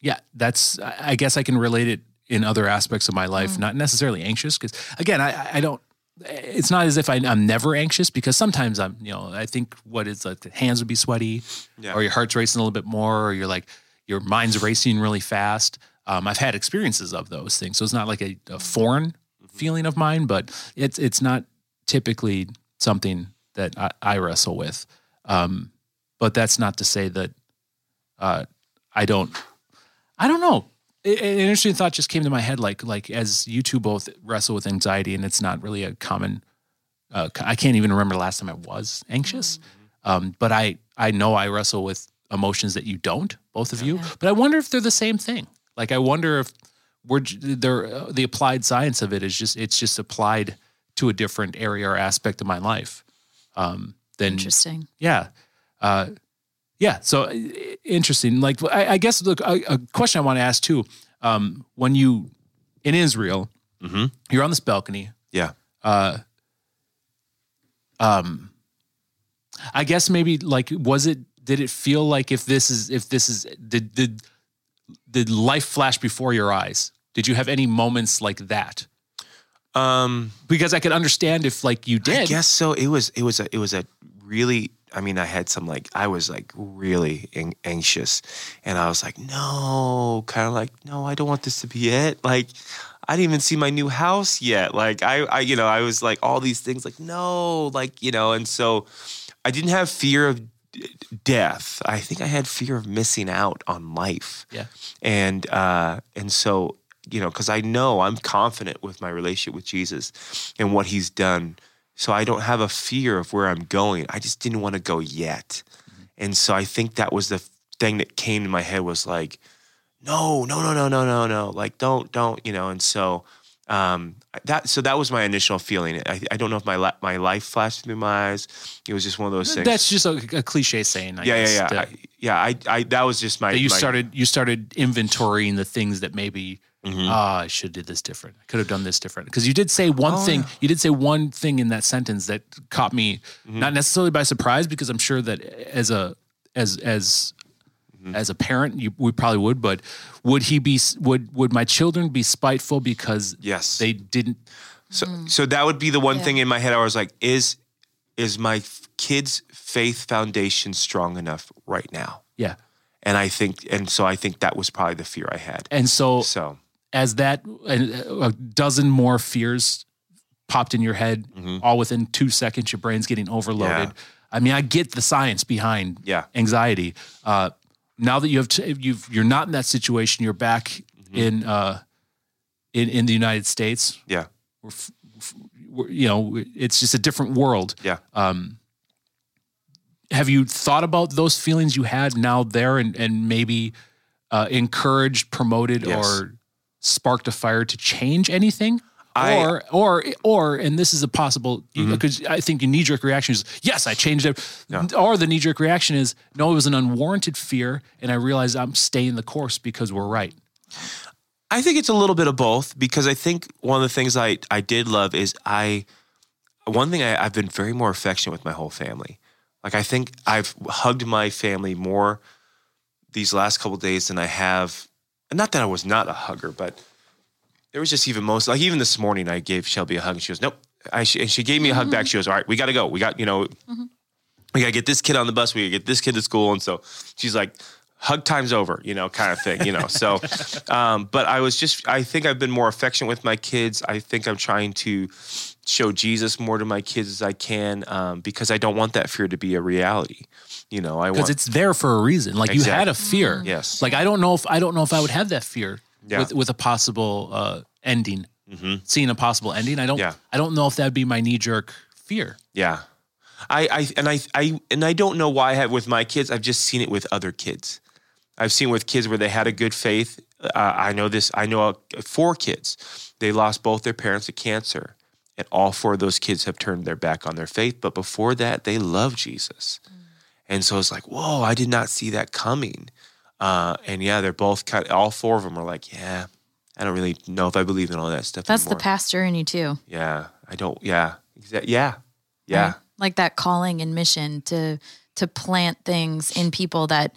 yeah, that's, I guess I can relate it in other aspects of my life, not necessarily anxious. Cause again, I, I don't, it's not as if I, I'm never anxious because sometimes I'm, you know, I think what is like the hands would be sweaty Yeah. or your heart's racing a little bit more, or you're like, your mind's racing really fast. Um, I've had experiences of those things. So it's not like a, a foreign feeling of mine, but it's, it's not typically something that I, I wrestle with. Um, but that's not to say that, uh, I don't, I don't know. An interesting thought just came to my head, like like as you two both wrestle with anxiety, and it's not really a common. Uh, I can't even remember the last time I was anxious, um, but I I know I wrestle with emotions that you don't, both of you. But I wonder if they're the same thing. Like I wonder if we're they're uh, the applied science of it is just it's just applied to a different area or aspect of my life. Um, than Interesting. yeah. Uh, yeah. So uh, interesting. Like, I, I guess look, a, a question I want to ask too. Um, when you in Israel, Mhm. you're on this balcony. Yeah. Uh, um, I guess maybe like, was it? Did it feel like if this is if this is did did did life flash before your eyes? Did you have any moments like that? Um, Because I could understand if like you did. I guess so. It was it was a it was a really I mean I had some like I was like really an- anxious and I was like no kind of like no I don't want this to be it. Like I didn't even see my new house yet. Like I I you know I was like all these things like no like you know and so I didn't have fear of death. I think I had fear of missing out on life. Yeah. and uh and so you know because i know i'm confident with my relationship with jesus and what he's done so i don't have a fear of where i'm going. I just didn't want to go yet. And so i think that was the thing that came to my head was like no no no no no no no. Like don't don't you know? And so um that so that was my initial feeling. I, I don't know if my li- my life flashed through my eyes. It was just one of those things. That's just a, a cliche saying. I yeah guess, yeah. yeah that- I, yeah I, I that was just my you my- started you started inventorying the things that maybe Mhm. ah I should have did this different. I could have done this different because you did say one Oh, thing. yeah. You did say one thing in that sentence that caught me Mm-hmm. not necessarily by surprise because I'm sure that as a as as Mm-hmm. as a parent you we probably would. But would he be would would my children be spiteful because yes they didn't? So, so that would be the one Yeah. thing in my head. I was like, is is my kids' faith foundation strong enough right now? Yeah, And I think, and so I think that was probably the fear I had. and so So as that a dozen more fears popped in your head all within two seconds your brain's getting overloaded. I mean i get the science behind Yeah. anxiety. Uh, now that you have t- you've you're not in that situation you're back in uh, in in the united states. Yeah, we're, f- f- we're, you know it's just a different world. Yeah. um, have you thought about those feelings you had now there and, and maybe uh, encouraged, promoted, Yes. or sparked a fire to change anything? I- Mm-hmm. or, or, or, and this is a possible because I think your knee jerk reaction is yes, I changed it. Or the knee jerk reaction is no, it was an unwarranted fear, and I realized I'm staying the course because we're right. I think it's a little bit of both because I think one of the things I, I did love is I, one thing I, I've been very more affectionate with my whole family. Like I think I've hugged my family more these last couple days than I have. Not that I was not a hugger, but there was just even most like even this morning I gave Shelby a hug and she goes, nope. I, she, and she gave me a hug back. She goes, all right, we got to go. We got, you know, we got to get this kid on the bus. We got to get this kid to school. And so she's like, hug time's over, you know, kind of thing, you know. So, um, but I was just, I think I've been more affectionate with my kids. I think I'm trying to show Jesus more to my kids as I can um, because I don't want that fear to be a reality. You know, I because want, it's there for a reason. Like you had a fear. Yes. Like I don't know if I don't know if I would have that fear Yeah. with with a possible uh, ending. Mhm. Seeing a possible ending, I don't. Yeah. I don't know if that'd be my knee jerk fear. Yeah. I, I and I I and I don't know why I have with my kids. I've just seen it with other kids. I've seen with kids where they had a good faith. Uh, I know this. I know uh, four kids. They lost both their parents to cancer, and all four of those kids have turned their back on their faith. But before that, they loved Jesus, and so it's like, whoa! I did not see that coming. Uh, and yeah, they're both kind. all four of them are like, yeah, I don't really know if I believe in all that stuff. That's the pastor in you too. Yeah, I don't. Yeah. Yeah, yeah. right? Like that calling and mission to to plant things in people that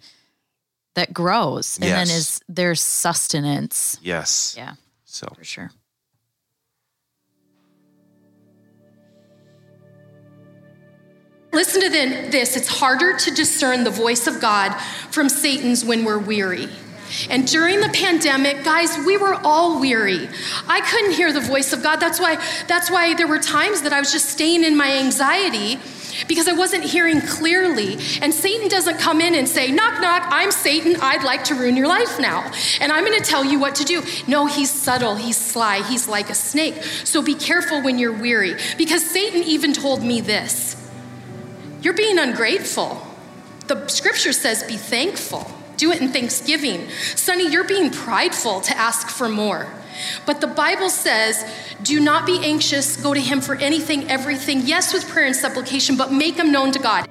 that grows and then is their sustenance. Yes. Yeah, So for sure. Listen to this it's harder to discern the voice of God from Satan's when we're weary. And during the pandemic, guys, we were all weary. I couldn't hear the voice of God. That's why that's why there were times that I was just staying in my anxiety because I wasn't hearing clearly. And Satan doesn't come in and say, "Knock knock, I'm Satan. I'd like to ruin your life now." And I'm going to tell you what to do. No, he's subtle, he's sly, he's like a snake. So be careful when you're weary because Satan even told me this. You're being ungrateful. The scripture says, be thankful. Do it in thanksgiving. Sonny, you're being prideful to ask for more. But the Bible says, do not be anxious, go to him for anything, everything, yes, with prayer and supplication, but make them known to God.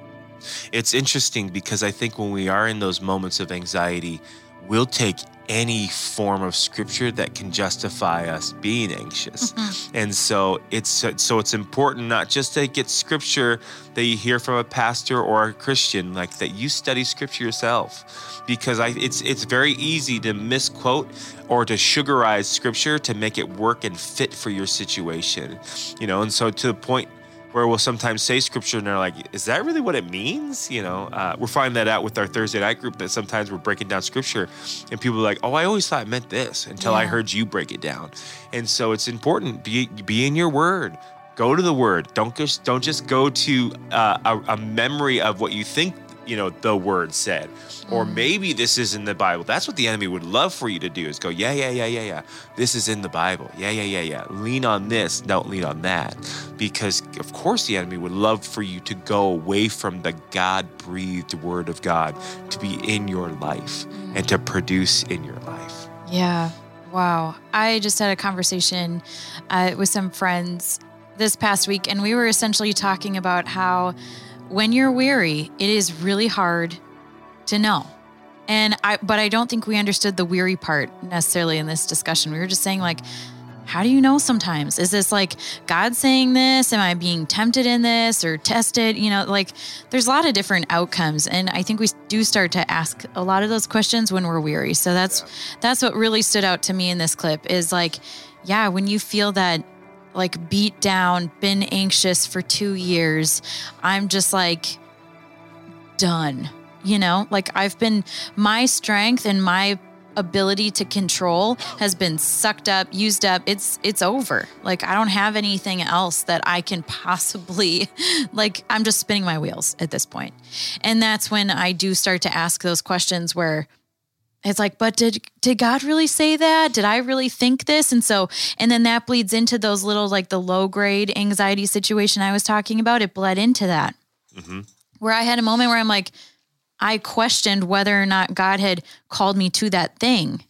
It's interesting because I think when we are in those moments of anxiety, we'll take any form of scripture that can justify us being anxious. Mm-hmm. And so it's so it's important not just to get scripture that you hear from a pastor or a Christian, like that you study scripture yourself. Because I it's it's very easy to misquote or to sugarize scripture to make it work and fit for your situation. You know, and so to the point where we'll sometimes say scripture and they're like, is that really what it means? You know, uh, we're finding that out with our Thursday night group that sometimes we're breaking down scripture and people are like, oh, I always thought it meant this until I heard you break it down. And so it's important, be, be in your word. Go to the word. Don't just don't just go to uh, a, a memory of what you think you know the word said, or maybe this is in the Bible. That's what the enemy would love for you to do is go, yeah, yeah, yeah, yeah, yeah. This is in the Bible. Yeah, yeah, yeah, yeah. Lean on this. Don't lean on that, because of course the enemy would love for you to go away from the God-breathed word of God to be in your life and to produce in your life. Yeah. Wow. I just had a conversation uh, with some friends this past week, and we were essentially talking about how when you're weary, it is really hard to know. And I, but I don't think we understood the weary part necessarily in this discussion. We were just saying, like, how do you know sometimes? Is this like God saying this? Am I being tempted in this or tested? You know, like there's a lot of different outcomes. And I think we do start to ask a lot of those questions when we're weary. So that's that's what really stood out to me in this clip is like, yeah, when you feel that like beat down, been anxious for two years, I'm just like done. You know, like I've been my strength and my ability to control has been sucked up, used up. It's it's over. Like I don't have anything else that I can possibly like I'm just spinning my wheels at this point. And that's when I do start to ask those questions where it's like, but did did God really say that? Did I really think this? And so, and then that bleeds into those little like the low grade anxiety situation I was talking about. It bled into that, mm-hmm. where I had a moment where I'm like, I questioned whether or not God had called me to that thing.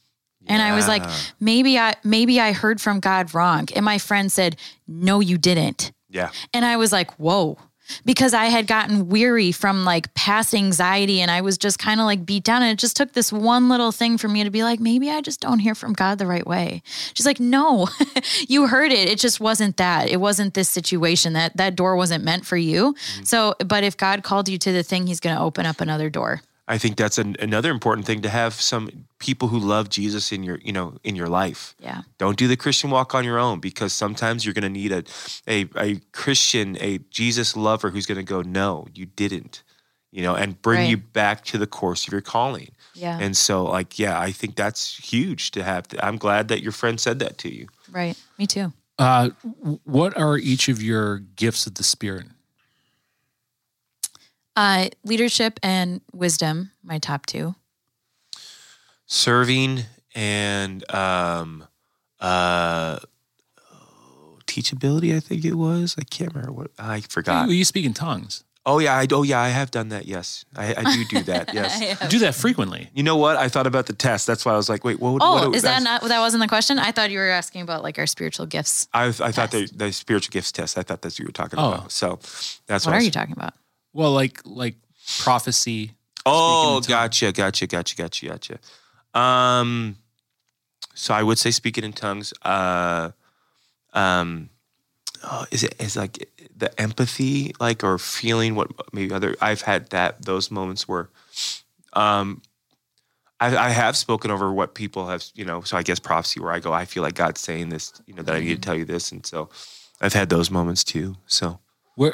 And I was like, maybe I maybe I heard from God wrong. And my friend said, No, you didn't. Yeah. And I was like, whoa. Because I had gotten weary from like past anxiety and I was just kind of like beat down. And it just took this one little thing for me to be like, maybe I just don't hear from God the right way. She's like, no, you heard it. It just wasn't that. It wasn't this situation. That that door wasn't meant for you. Mm. So, but if God called you to the thing, he's going to open up another door. I think that's an, another important thing to have some people who love Jesus in your, you know, in your life. Yeah. Don't do the Christian walk on your own because sometimes you're going to need a, a a Christian, a Jesus lover who's going to go, no, you didn't, you know, and bring Right. you back to the course of your calling. Yeah. And so, like, yeah, I think that's huge to have. I'm glad that your friend said that to you. Right. Me too. Uh, what are each of your gifts of the Spirit? Uh, leadership and wisdom, my top two. Serving and um, uh, oh, teachability. I think it was. I can't remember what I forgot. You, you speak in tongues. Oh yeah, I, oh yeah, I have done that. Yes, I, I do do that. Yes. You do that frequently. You know what? I thought about the test. That's why I was like, wait, what? Oh, what is that not that wasn't the question? I thought you were asking about like our spiritual gifts. I, I thought the, the spiritual gifts test. I thought that's what you were talking Oh. about. So that's What I are was- you talking about? Well, like like prophecy. Oh, gotcha, gotcha, gotcha, gotcha, gotcha. Um, so I would say speaking in tongues. Uh, um, oh, is it is like the empathy, like or feeling what maybe other? I've had that those moments where, um, I, I have spoken over what people have, you know. So I guess prophecy, where I go, I feel like God's saying this, you know, that I need to tell you this, and so I've had those moments too. So Where?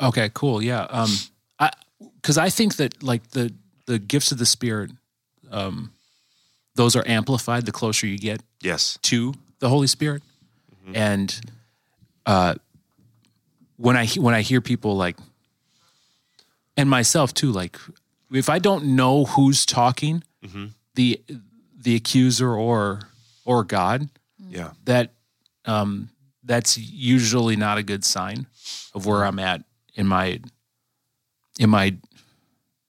Okay, cool. Yeah. Um, I because I think that like the the gifts of the Spirit, um, those are amplified the closer you get yes, to the Holy Spirit, and uh, when I when I hear people like, and myself too, like if I don't know who's talking, the the accuser or or God, yeah, that um, that's usually not a good sign of where I'm at in my in my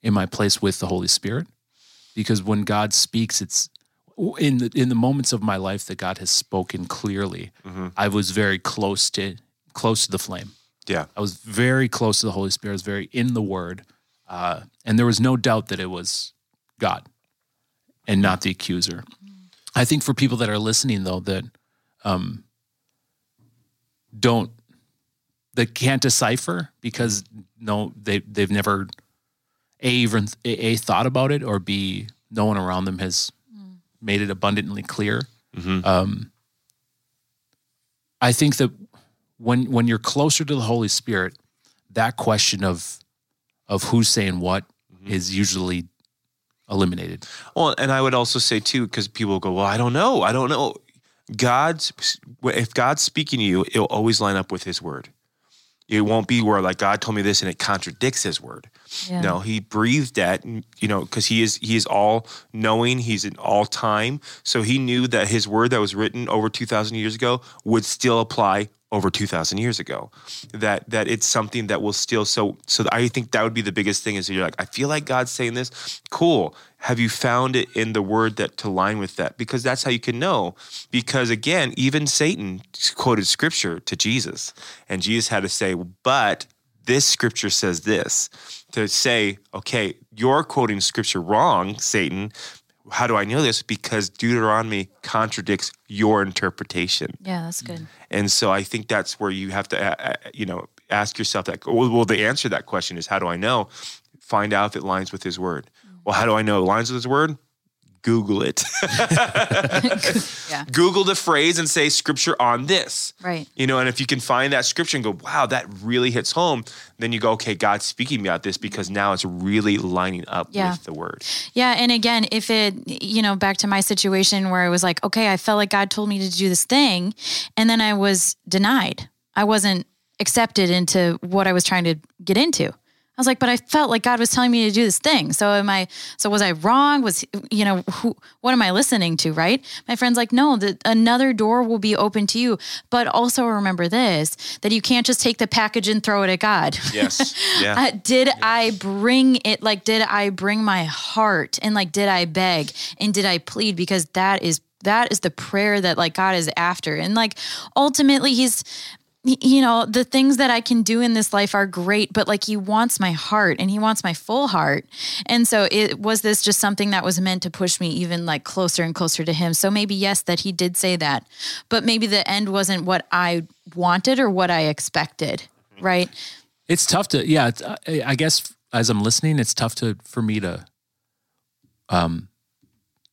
in my place with the Holy Spirit, because when God speaks, it's in the in the moments of my life that God has spoken clearly. I was very close to close to the flame. Yeah. I was very close to the Holy Spirit. I was very in the Word, uh, and there was no doubt that it was God and not the accuser. I think for people that are listening, though, that um, don't that can't decipher because no, they they've never a even a, a thought about it or b no one around them has made it abundantly clear. Um, I think that when when you're closer to the Holy Spirit, that question of of who's saying what is usually eliminated. Well, and I would also say too, because people go, "Well, I don't know, I don't know." God's if God's speaking to you, it'll always line up with His word. It won't be where like God told me this and it contradicts His word. Yeah. No, He breathed that, you know, because He is He is all knowing. He's in all time, so He knew that His word that was written over two thousand years ago would still apply over 2000 years ago that that it's something that will still so so i think that would be the biggest thing is you're like i feel like god's saying this. Cool. Have you found it in the word that to line with that? Because that's how you can know. Because again even satan quoted scripture to jesus and jesus had to say but this scripture says this to say okay you're quoting scripture wrong satan how do i know this because deuteronomy contradicts your interpretation Yeah, that's good. and so I think that's where you have to, uh, uh, you know, ask yourself that. Well, well, the answer to that question is how do I know? Find out if it lines with His Word. Well, how do I know it lines with His Word? Google it. Yeah. Google the phrase and say scripture on this. Right. You know, and if you can find that scripture and go, wow, that really hits home, then you go, okay, God's speaking about this because now it's really lining up Yeah. with the word. Yeah. And again, if it, you know, back to my situation where I was like, okay, I felt like God told me to do this thing. And then I was denied. I wasn't accepted into what I was trying to get into. I was like, but I felt like God was telling me to do this thing. So am I, so was I wrong? Was, you know, who, what am I listening to? Right. My friend's like, no, that another door will be open to you. But also remember this, that you can't just take the package and throw it at God. Yes. Yeah. Uh, did I bring it? Like, did I bring my heart? And like, did I beg? And did I plead? Because that is that is the prayer that like God is after. And like, ultimately, He's you know the things that i can do in this life are great but like he wants my heart and he wants my full heart. And so it was this just something that was meant to push me even like closer and closer to him. So maybe yes that he did say that but maybe the end wasn't what i wanted or what i expected right? It's tough to yeah. It's, I I guess as I'm listening, it's tough to for me to um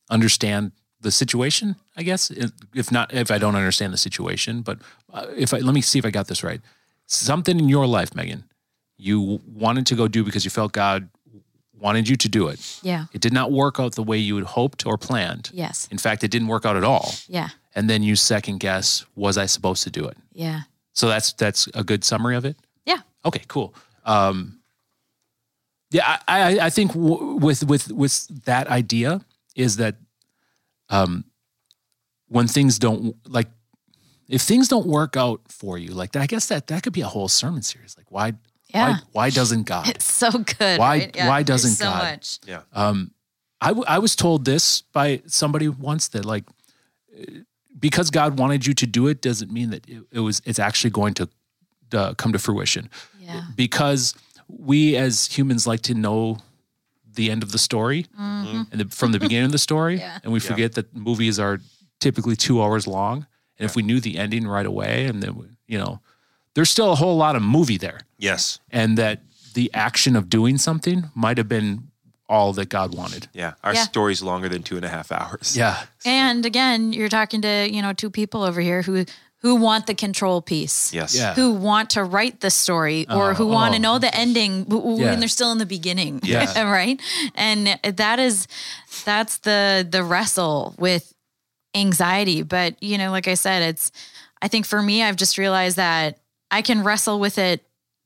understand the situation. I guess if not if I don't understand the situation, but uh, if I let me see if I got this right. Something in your life, Megan, you wanted to go do because you felt God wanted you to do it. yeah It did not work out the way you had hoped or planned. yes In fact, it didn't work out at all. yeah And then you second guess, was I supposed to do it? yeah So that's that's a good summary of it. yeah Okay, cool. Um, yeah, I, I, I think w- with with with that idea is that um, when things don't like if things don't work out for you, like I guess that that could be a whole sermon series. Like why Yeah. why why doesn't God? It's so good. Why- right? why doesn't so God? much? yeah. Um, I, w- I was told this by somebody once that like because God wanted you to do it doesn't mean that it, it was it's actually going to uh, come to fruition. Yeah. Because we as humans like to know the end of the story mm-hmm. and the, from the beginning of the story, Yeah. and we forget that movies are typically two hours long. And if we knew the ending right away, and then you know, there's still a whole lot of movie there Yes. and that the action of doing something might have been all that God wanted. Yeah. Our Yeah. story's longer than two and a half hours. Yeah. And again, you're talking to, you know, two people over here who who want the control piece. Yes. Yeah. Who want to write the story oh. or who want to oh, know the ending w- w- Yeah. when they're still in the beginning. Yeah. right? And that is that's the the wrestle with anxiety, but you know, like I said, it's I think for me I've just realized that I can wrestle with it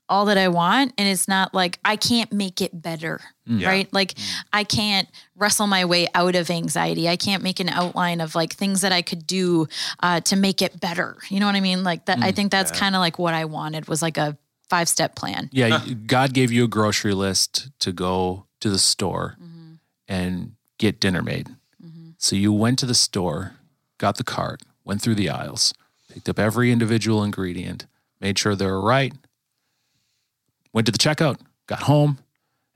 all that I want and it's not like I can't make it better. Mm. Yeah. Right? Like mm. I can't wrestle my way out of anxiety. I can't make an outline of like things that I could do uh, to make it better. You know what I mean? Like that. I mm. think that's kind of like what I wanted was like a five step plan. Yeah. God gave you a grocery list to go to the store mm-hmm. and get dinner made. Mm-hmm. So you went to the store, got the cart, went through the aisles, picked up every individual ingredient, made sure they were right, went to the checkout, got home,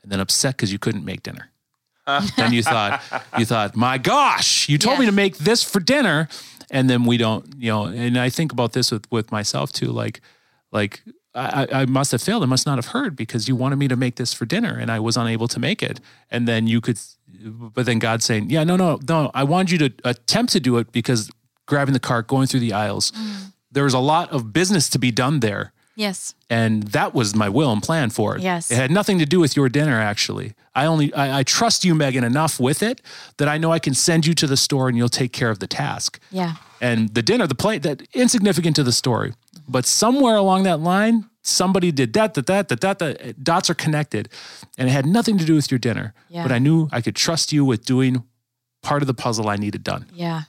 and then upset because you couldn't make dinner. then you thought, you thought, my gosh, you told Yeah. me to make this for dinner, and then we don't, you know. And I think about this with with myself too, like, like I, I must have failed. I must not have heard because you wanted me to make this for dinner, and I was unable to make it. And then you could, but then God saying, yeah, no, no, no, I wanted you to attempt to do it because grabbing the cart, going through the aisles, mm. there was a lot of business to be done there Yes. and that was my will and plan for it. Yes. it had nothing to do with your dinner. Actually, I only I, I trust you, Megan, enough with it that I know I can send you to the store and you'll take care of the task. Yeah. And the dinner, the plate, that insignificant to the story, but somewhere along that line, somebody did that, that, that, that, that, that. Dots are connected, and it had nothing to do with your dinner. Yeah. But I knew I could trust you with doing part of the puzzle I needed done. Yeah.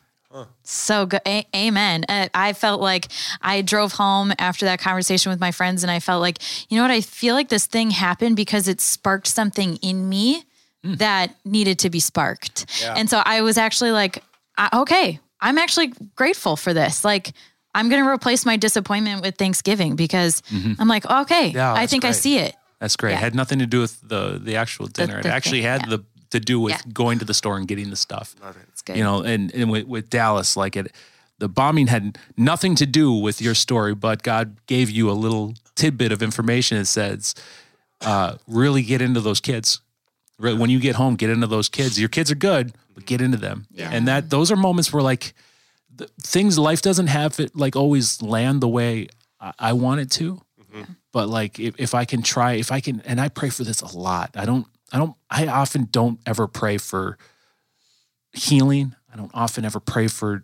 So good. A- amen. Uh, I felt like I drove home after that conversation with my friends and I felt like, you know what? I feel like this thing happened because it sparked something in me hmm. that needed to be sparked. And so I was actually like, uh, okay, I'm actually grateful for this. Like, I'm going to replace my disappointment with Thanksgiving because mm-hmm. I'm like, okay, Yeah, I think I see it. That's great. Yeah. It had nothing to do with the the actual dinner. the it actually thing, had yeah. the to do with Yeah. going to the store and getting the stuff. Love it. It's good. You know, and, and with, with Dallas, like it, the bombing had nothing to do with your story, but God gave you a little tidbit of information that says, uh, really get into those kids. Re- When you get home, get into those kids. Your kids are good, but get into them. And that those are moments where like the, things life doesn't have it like always land the way I, I want it to. But like if, if I can try, if I can, and I pray for this a lot. I don't, I don't, I often don't ever pray for healing. I don't often ever pray for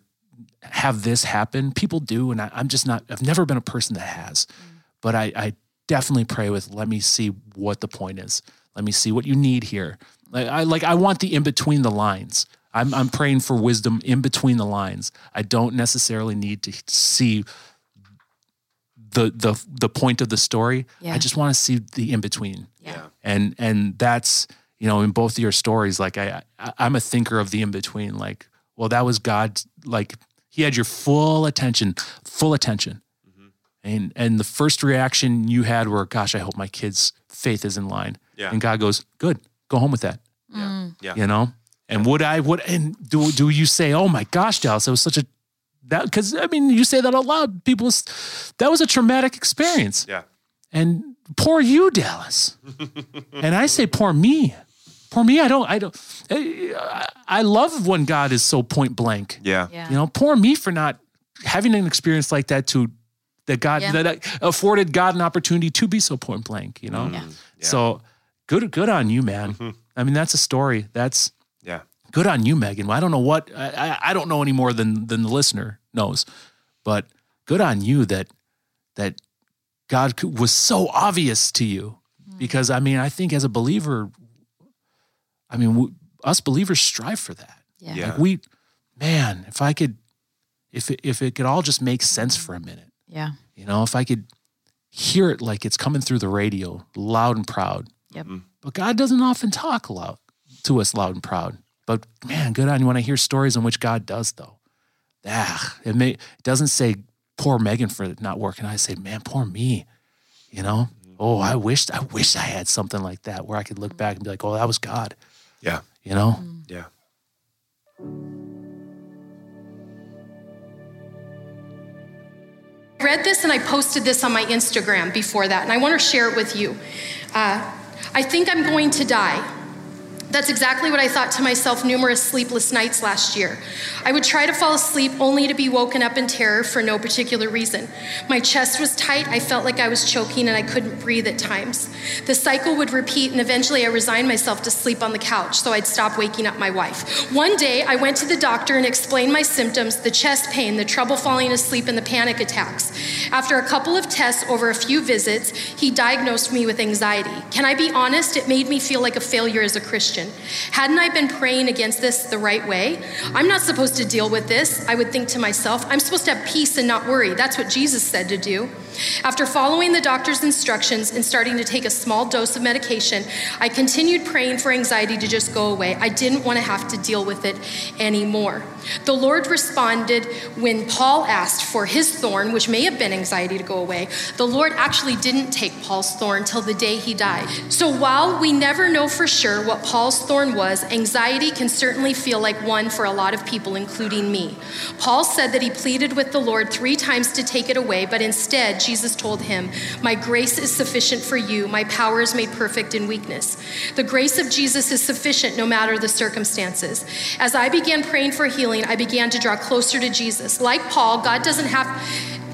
have this happen. People do, and I, I'm just not. I've never been a person that has, mm. but I, I definitely pray with. Let me see what the point is. Let me see what you need here. Like I like. I want the in between the lines. I'm I'm praying for wisdom in between the lines. I don't necessarily need to see the the the point of the story. Yeah. I just want to see the in between yeah. and and that's you know in both of your stories like I, I i'm a thinker of the in between like well that was god like he had your full attention full attention mm-hmm. and and the first reaction you had were gosh i hope my kids faith is in line Yeah. and god goes good go home with that Yeah. Mm. Yeah. you know and would i would and do do you say oh my gosh dallas that was such a that because i mean you say that out loud people that was a traumatic experience Yeah. and poor you, Dallas. and I say, poor me. Poor me. I don't, I don't, I, I love when God is so point blank. Yeah. Yeah. You know, poor me for not having an experience like that to, that God, Yeah. that uh, afforded God an opportunity to be so point blank, you know? Mm. Yeah. So good, good on you, man. I mean, that's a story. That's, Yeah. Good on you, Megan. I don't know what I, I- I don't know any more than than the listener knows, but good on you that that God was so obvious to you. Mm-hmm. Because I mean, I think as a believer, I mean, w- us believers strive for that. Yeah. Yeah. Like we, man, if I could, if it, if it could all just make sense for a minute, Yeah. you know, if I could hear it like it's coming through the radio, loud and proud. Yep. Mm-hmm. But God doesn't often talk loud to us loud and proud. But man, good on you when I hear stories in which God does though. Ah, it may it doesn't say poor Megan for not working. I say, man, poor me. You know? Oh, I wished I wish I had something like that where I could look back and be like, oh, that was God. Yeah. You know? Yeah. I read this and I posted this on my Instagram before that, and I want to share it with you. Uh, I think I'm going to die. That's exactly what I thought to myself numerous sleepless nights last year. I would try to fall asleep only to be woken up in terror for no particular reason. My chest was tight, I felt like I was choking, and I couldn't breathe at times. The cycle would repeat, and eventually I resigned myself to sleep on the couch so I'd stop waking up my wife. One day I went to the doctor and explained my symptoms the chest pain, the trouble falling asleep, and the panic attacks. After a couple of tests over a few visits, he diagnosed me with anxiety. Can I be honest? It made me feel like a failure as a Christian. Hadn't I been praying against this the right way? I'm not supposed to deal with this. I would think to myself, I'm supposed to have peace and not worry. That's what Jesus said to do. After following the doctor's instructions and starting to take a small dose of medication, I continued praying for anxiety to just go away. I didn't want to have to deal with it anymore. The Lord responded when Paul asked for his thorn, which may have been anxiety to go away. The Lord actually didn't take Paul's thorn till the day he died. So while we never know for sure what Paul's thorn was, anxiety can certainly feel like one for a lot of people, including me. Paul said that he pleaded with the Lord three times to take it away, but instead, Jesus told him, My grace is sufficient for you, my power is made perfect in weakness. The grace of Jesus is sufficient no matter the circumstances. As I began praying for healing, I began to draw closer to Jesus. Like Paul, God doesn't have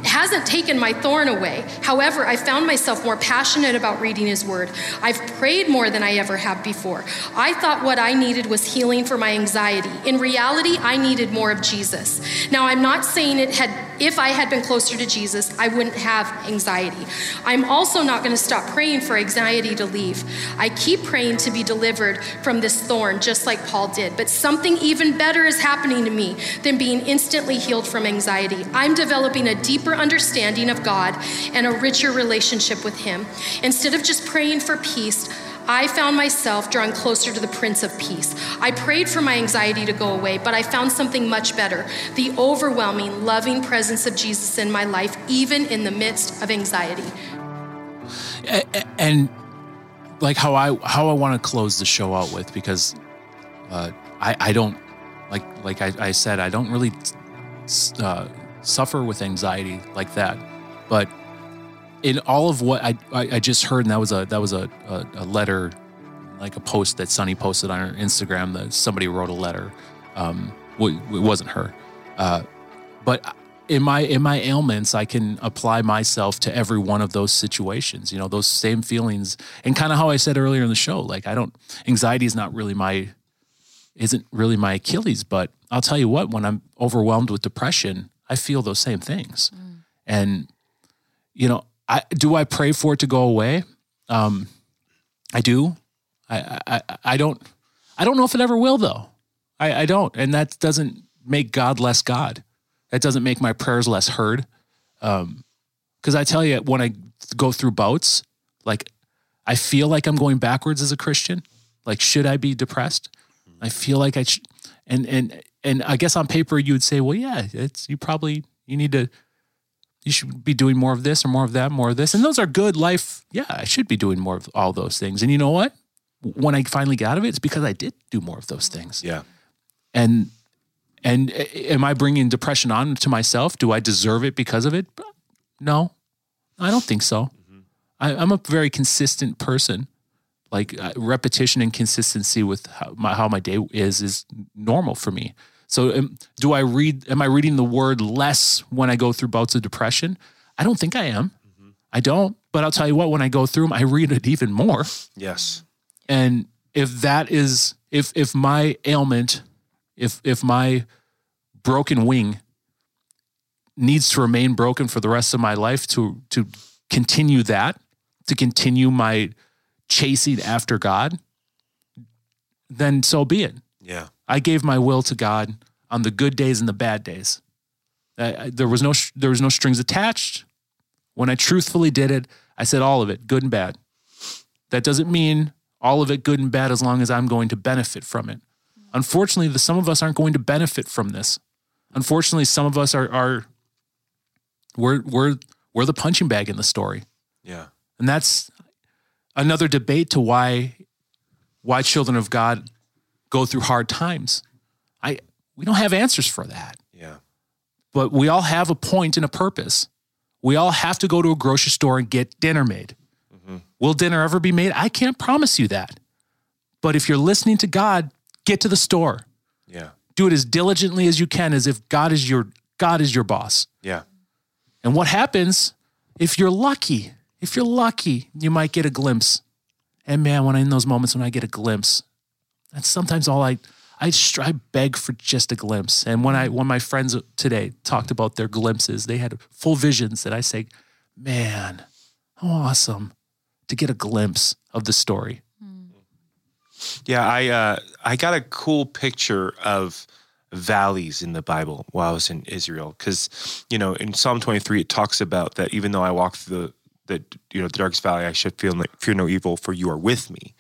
hasn't taken my thorn away. However, I found myself more passionate about reading His Word. I've prayed more than I ever have before. I thought what I needed was healing for my anxiety. In reality, I needed more of Jesus. Now, I'm not saying it had, if I had been closer to Jesus, I wouldn't have anxiety. I'm also not going to stop praying for anxiety to leave. I keep praying to be delivered from this thorn, just like Paul did. But something even better is happening to me than being instantly healed from anxiety. I'm developing a deeper understanding of God and a richer relationship with Him. Instead of just praying for peace, I found myself drawing closer to the Prince of Peace. I prayed for my anxiety to go away, but I found something much better the overwhelming, loving presence of Jesus in my life, even in the midst of anxiety. And like how I how I want to close the show out with because uh, I I don't like like I, I said I don't really uh, suffer with anxiety like that. But in all of what I, I, I just heard, and that was a that was a, a, a, letter, like a post that Sunny posted on her Instagram that somebody wrote a letter. Um, it wasn't her, uh, but in my in my ailments, I can apply myself to every one of those situations. You know, those same feelings, and kind of how I said earlier in the show. Like I don't anxiety is not really my isn't really my Achilles, but I'll tell you what, when I'm overwhelmed with depression, I feel those same things. Mm. And, you know, I do I pray for it to go away? Um, I do. I, I, I don't, I don't know if it ever will though. I, I don't. And that doesn't make God less God. That doesn't make my prayers less heard. Um, cause I tell you, when I go through bouts, like I feel like I'm going backwards as a Christian. Like, should I be depressed? I feel like I and, and and I guess on paper you would say, well, yeah, it's you probably you need to you should be doing more of this or more of that, more of this. And those are good life. Yeah, I should be doing more of all those things. And you know what? When I finally got out of it, it's because I did do more of those things. Yeah. And and am I bringing depression on to myself? Do I deserve it because of it? No, I don't think so. Mm-hmm. I, I'm a very consistent person like uh, repetition and consistency with how my, how my day is is normal for me. So um, do I read am I reading the word less when I go through bouts of depression? I don't think I am. Mm-hmm. I don't, but I'll tell you what when I go through them I read it even more. Yes. And if that is if if my ailment if if my broken wing needs to remain broken for the rest of my life to to continue that to continue my chasing after God, then so be it. Yeah. I gave my will to God on the good days and the bad days. There was no there was no strings attached. When I truthfully did it, I said all of it, good and bad. That doesn't mean all of it good and bad as long as I'm going to benefit from it. Unfortunately, the, some of us aren't going to benefit from this. Unfortunately, some of us are are we're we're we're the punching bag in the story. Yeah. And that's another debate to why why children of God go through hard times. I we don't have answers for that. Yeah. But we all have a point and a purpose. We all have to go to a grocery store and get dinner made. Mm-hmm. Will dinner ever be made? I can't promise you that. But if you're listening to God, get to the store. Yeah. Do it as diligently as you can as if God is your God is your boss. Yeah. And what happens if you're lucky? if you're lucky, you might get a glimpse. And man, when in those moments when I get a glimpse, that's sometimes all I I, I beg for just a glimpse. And when I when my friends today talked about their glimpses, they had full visions that I say, man, how awesome to get a glimpse of the story. Yeah, I uh, I got a cool picture of valleys in the Bible while I was in Israel. Because, you know, in Psalm 23, it talks about that even though I walk through the, the you know, the darkest valley, I should feel fear no evil, for you are with me.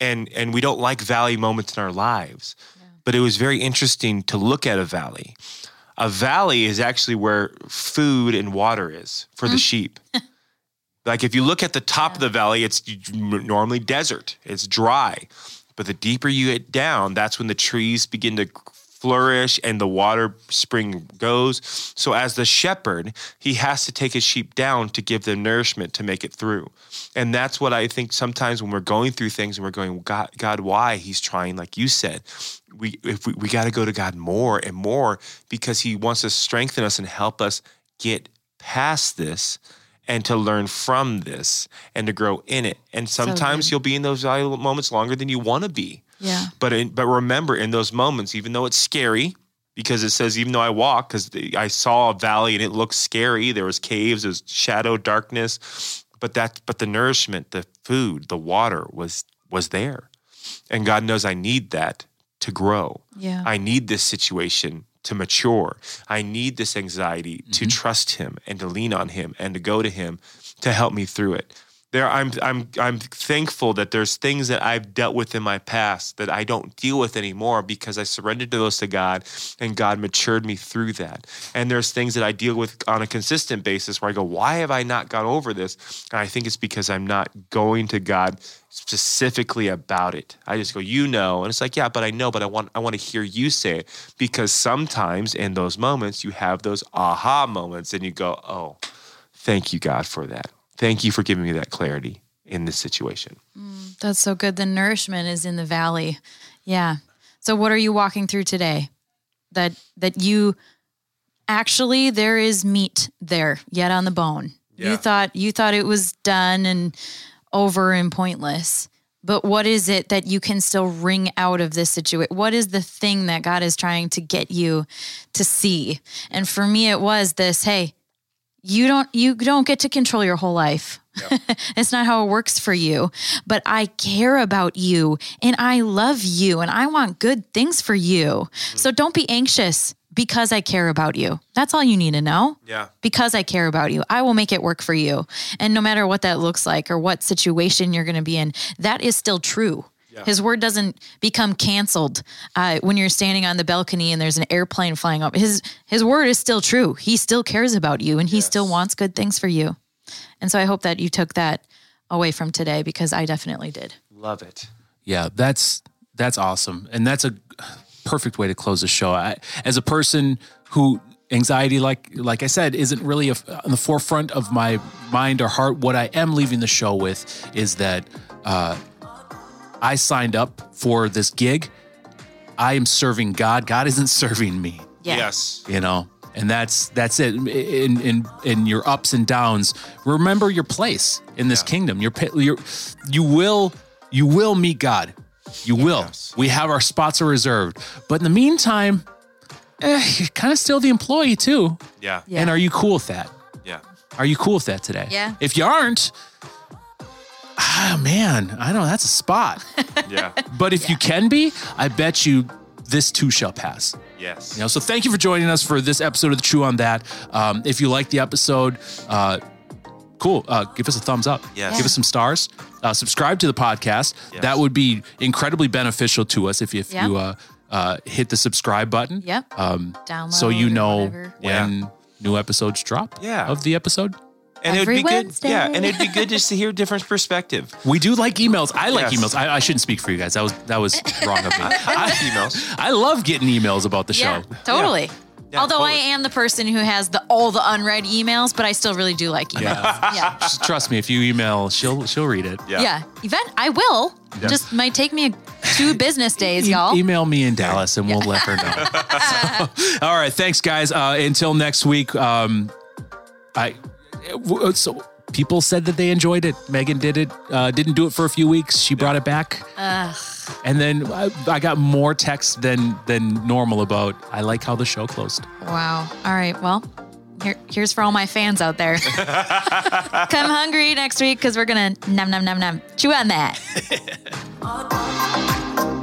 And and we don't like valley moments in our lives. But it was very interesting to look at a valley. A valley is actually where food and water is for the mm. sheep. Like if you look at the top of the valley, it's normally desert, it's dry. But the deeper you get down, that's when the trees begin to flourish and the water spring goes. So as the shepherd, he has to take his sheep down to give them nourishment to make it through. And that's what I think sometimes when we're going through things and we're going, God, God, why? He's trying, like you said, we if we, we got to go to God more and more because he wants to strengthen us and help us get past this and to learn from this and to grow in it. And sometimes good. you'll be in those valuable moments longer than you want to be. Yeah. But in, but remember, in those moments, even though it's scary, because it says even though I walk, because I saw a valley and it looked scary. There was caves, there was shadow, darkness, but that but the nourishment, the food, the water was was there, and God knows I need that to grow. Yeah. I need this situation to mature. I need this anxiety to mm-hmm. trust Him and to lean on Him and to go to Him to help me through it. There, I'm, I'm, I'm thankful that there's things that I've dealt with in my past that I don't deal with anymore because I surrendered those to God and God matured me through that. And there's things that I deal with on a consistent basis where I go, why have I not got over this? And I think it's because I'm not going to God specifically about it. I just go, you know, and it's like, yeah, but I know, but I want, I want to hear you say it because sometimes in those moments you have those aha moments and you go, oh, thank you, God, for that. Thank you for giving me that clarity in this situation. Mm, that's so good. The nourishment is in the valley. Yeah. So what are you walking through today? That that you actually there is meat there yet on the bone. Yeah. You thought you thought it was done and over and pointless. But what is it that you can still wring out of this situation? What is the thing that God is trying to get you to see? And for me it was this, hey, you don't you don't get to control your whole life. it's not how it works for you. But I care about you and I love you and I want good things for you. Mm-hmm. So don't be anxious because I care about you. That's all you need to know. Yeah. Because I care about you, I will make it work for you. And no matter what that looks like or what situation you're going to be in, that is still true. His word doesn't become canceled uh, when you're standing on the balcony and there's an airplane flying up. His his word is still true. He still cares about you and he still wants good things for you. And so I hope that you took that away from today because I definitely did. Love it. Yeah, that's that's awesome, and that's a perfect way to close the show. I, as a person who anxiety, like like I said, isn't really a, on the forefront of my mind or heart. What I am leaving the show with is that uh, I signed up for this gig. I am serving God. God isn't serving me Yeah. Yes. you know and that's that's it in in in your ups and downs remember your place in this kingdom your your you will you will meet god you will Yes. we have our spots are reserved but in the meantime eh, you're kind of still the employee too Yeah. Yeah. and are you cool with that Yeah. are you cool with that today Yeah. if you aren't ah man i know that's a spot Yeah. but if you can be i bet you this too shall pass yes. you know, so thank you for joining us for this episode of the Chew on That. Um, if you like the episode, uh, cool. Uh, give us a thumbs up. Yes. Give us some stars. Uh, subscribe to the podcast. Yes. That would be incredibly beneficial to us if, if Yeah. you uh, uh, hit the subscribe button. Yep. Um, Download. so you know whatever. when new episodes drop Yeah. of the episode. And it would Every be good. Yeah. And it'd be good just to hear a different perspective. We do like emails. I like Yes. emails. I, I shouldn't speak for you guys. That was that was wrong of me. I like I, emails. I love getting emails about the Yeah, show. totally. Yeah, Although totally. I am the person who has the all the unread emails, but I still really do like emails. Yeah. Yeah. Trust me. If you email, she'll she'll read it. Yeah. Yeah. Event I will. Just might take me two business days, y'all. E- email me in Dallas and we'll let her know. So, all right. Thanks, guys. Uh, until next week. Um, I w- so people said that they enjoyed it. Megan did it. Uh, didn't do it for a few weeks. She brought it back. And then I, I got more texts than than normal about. I like how the show closed. Wow. All right. Well, here, here's for all my fans out there. Come hungry next week because we're gonna num num num num chew on that.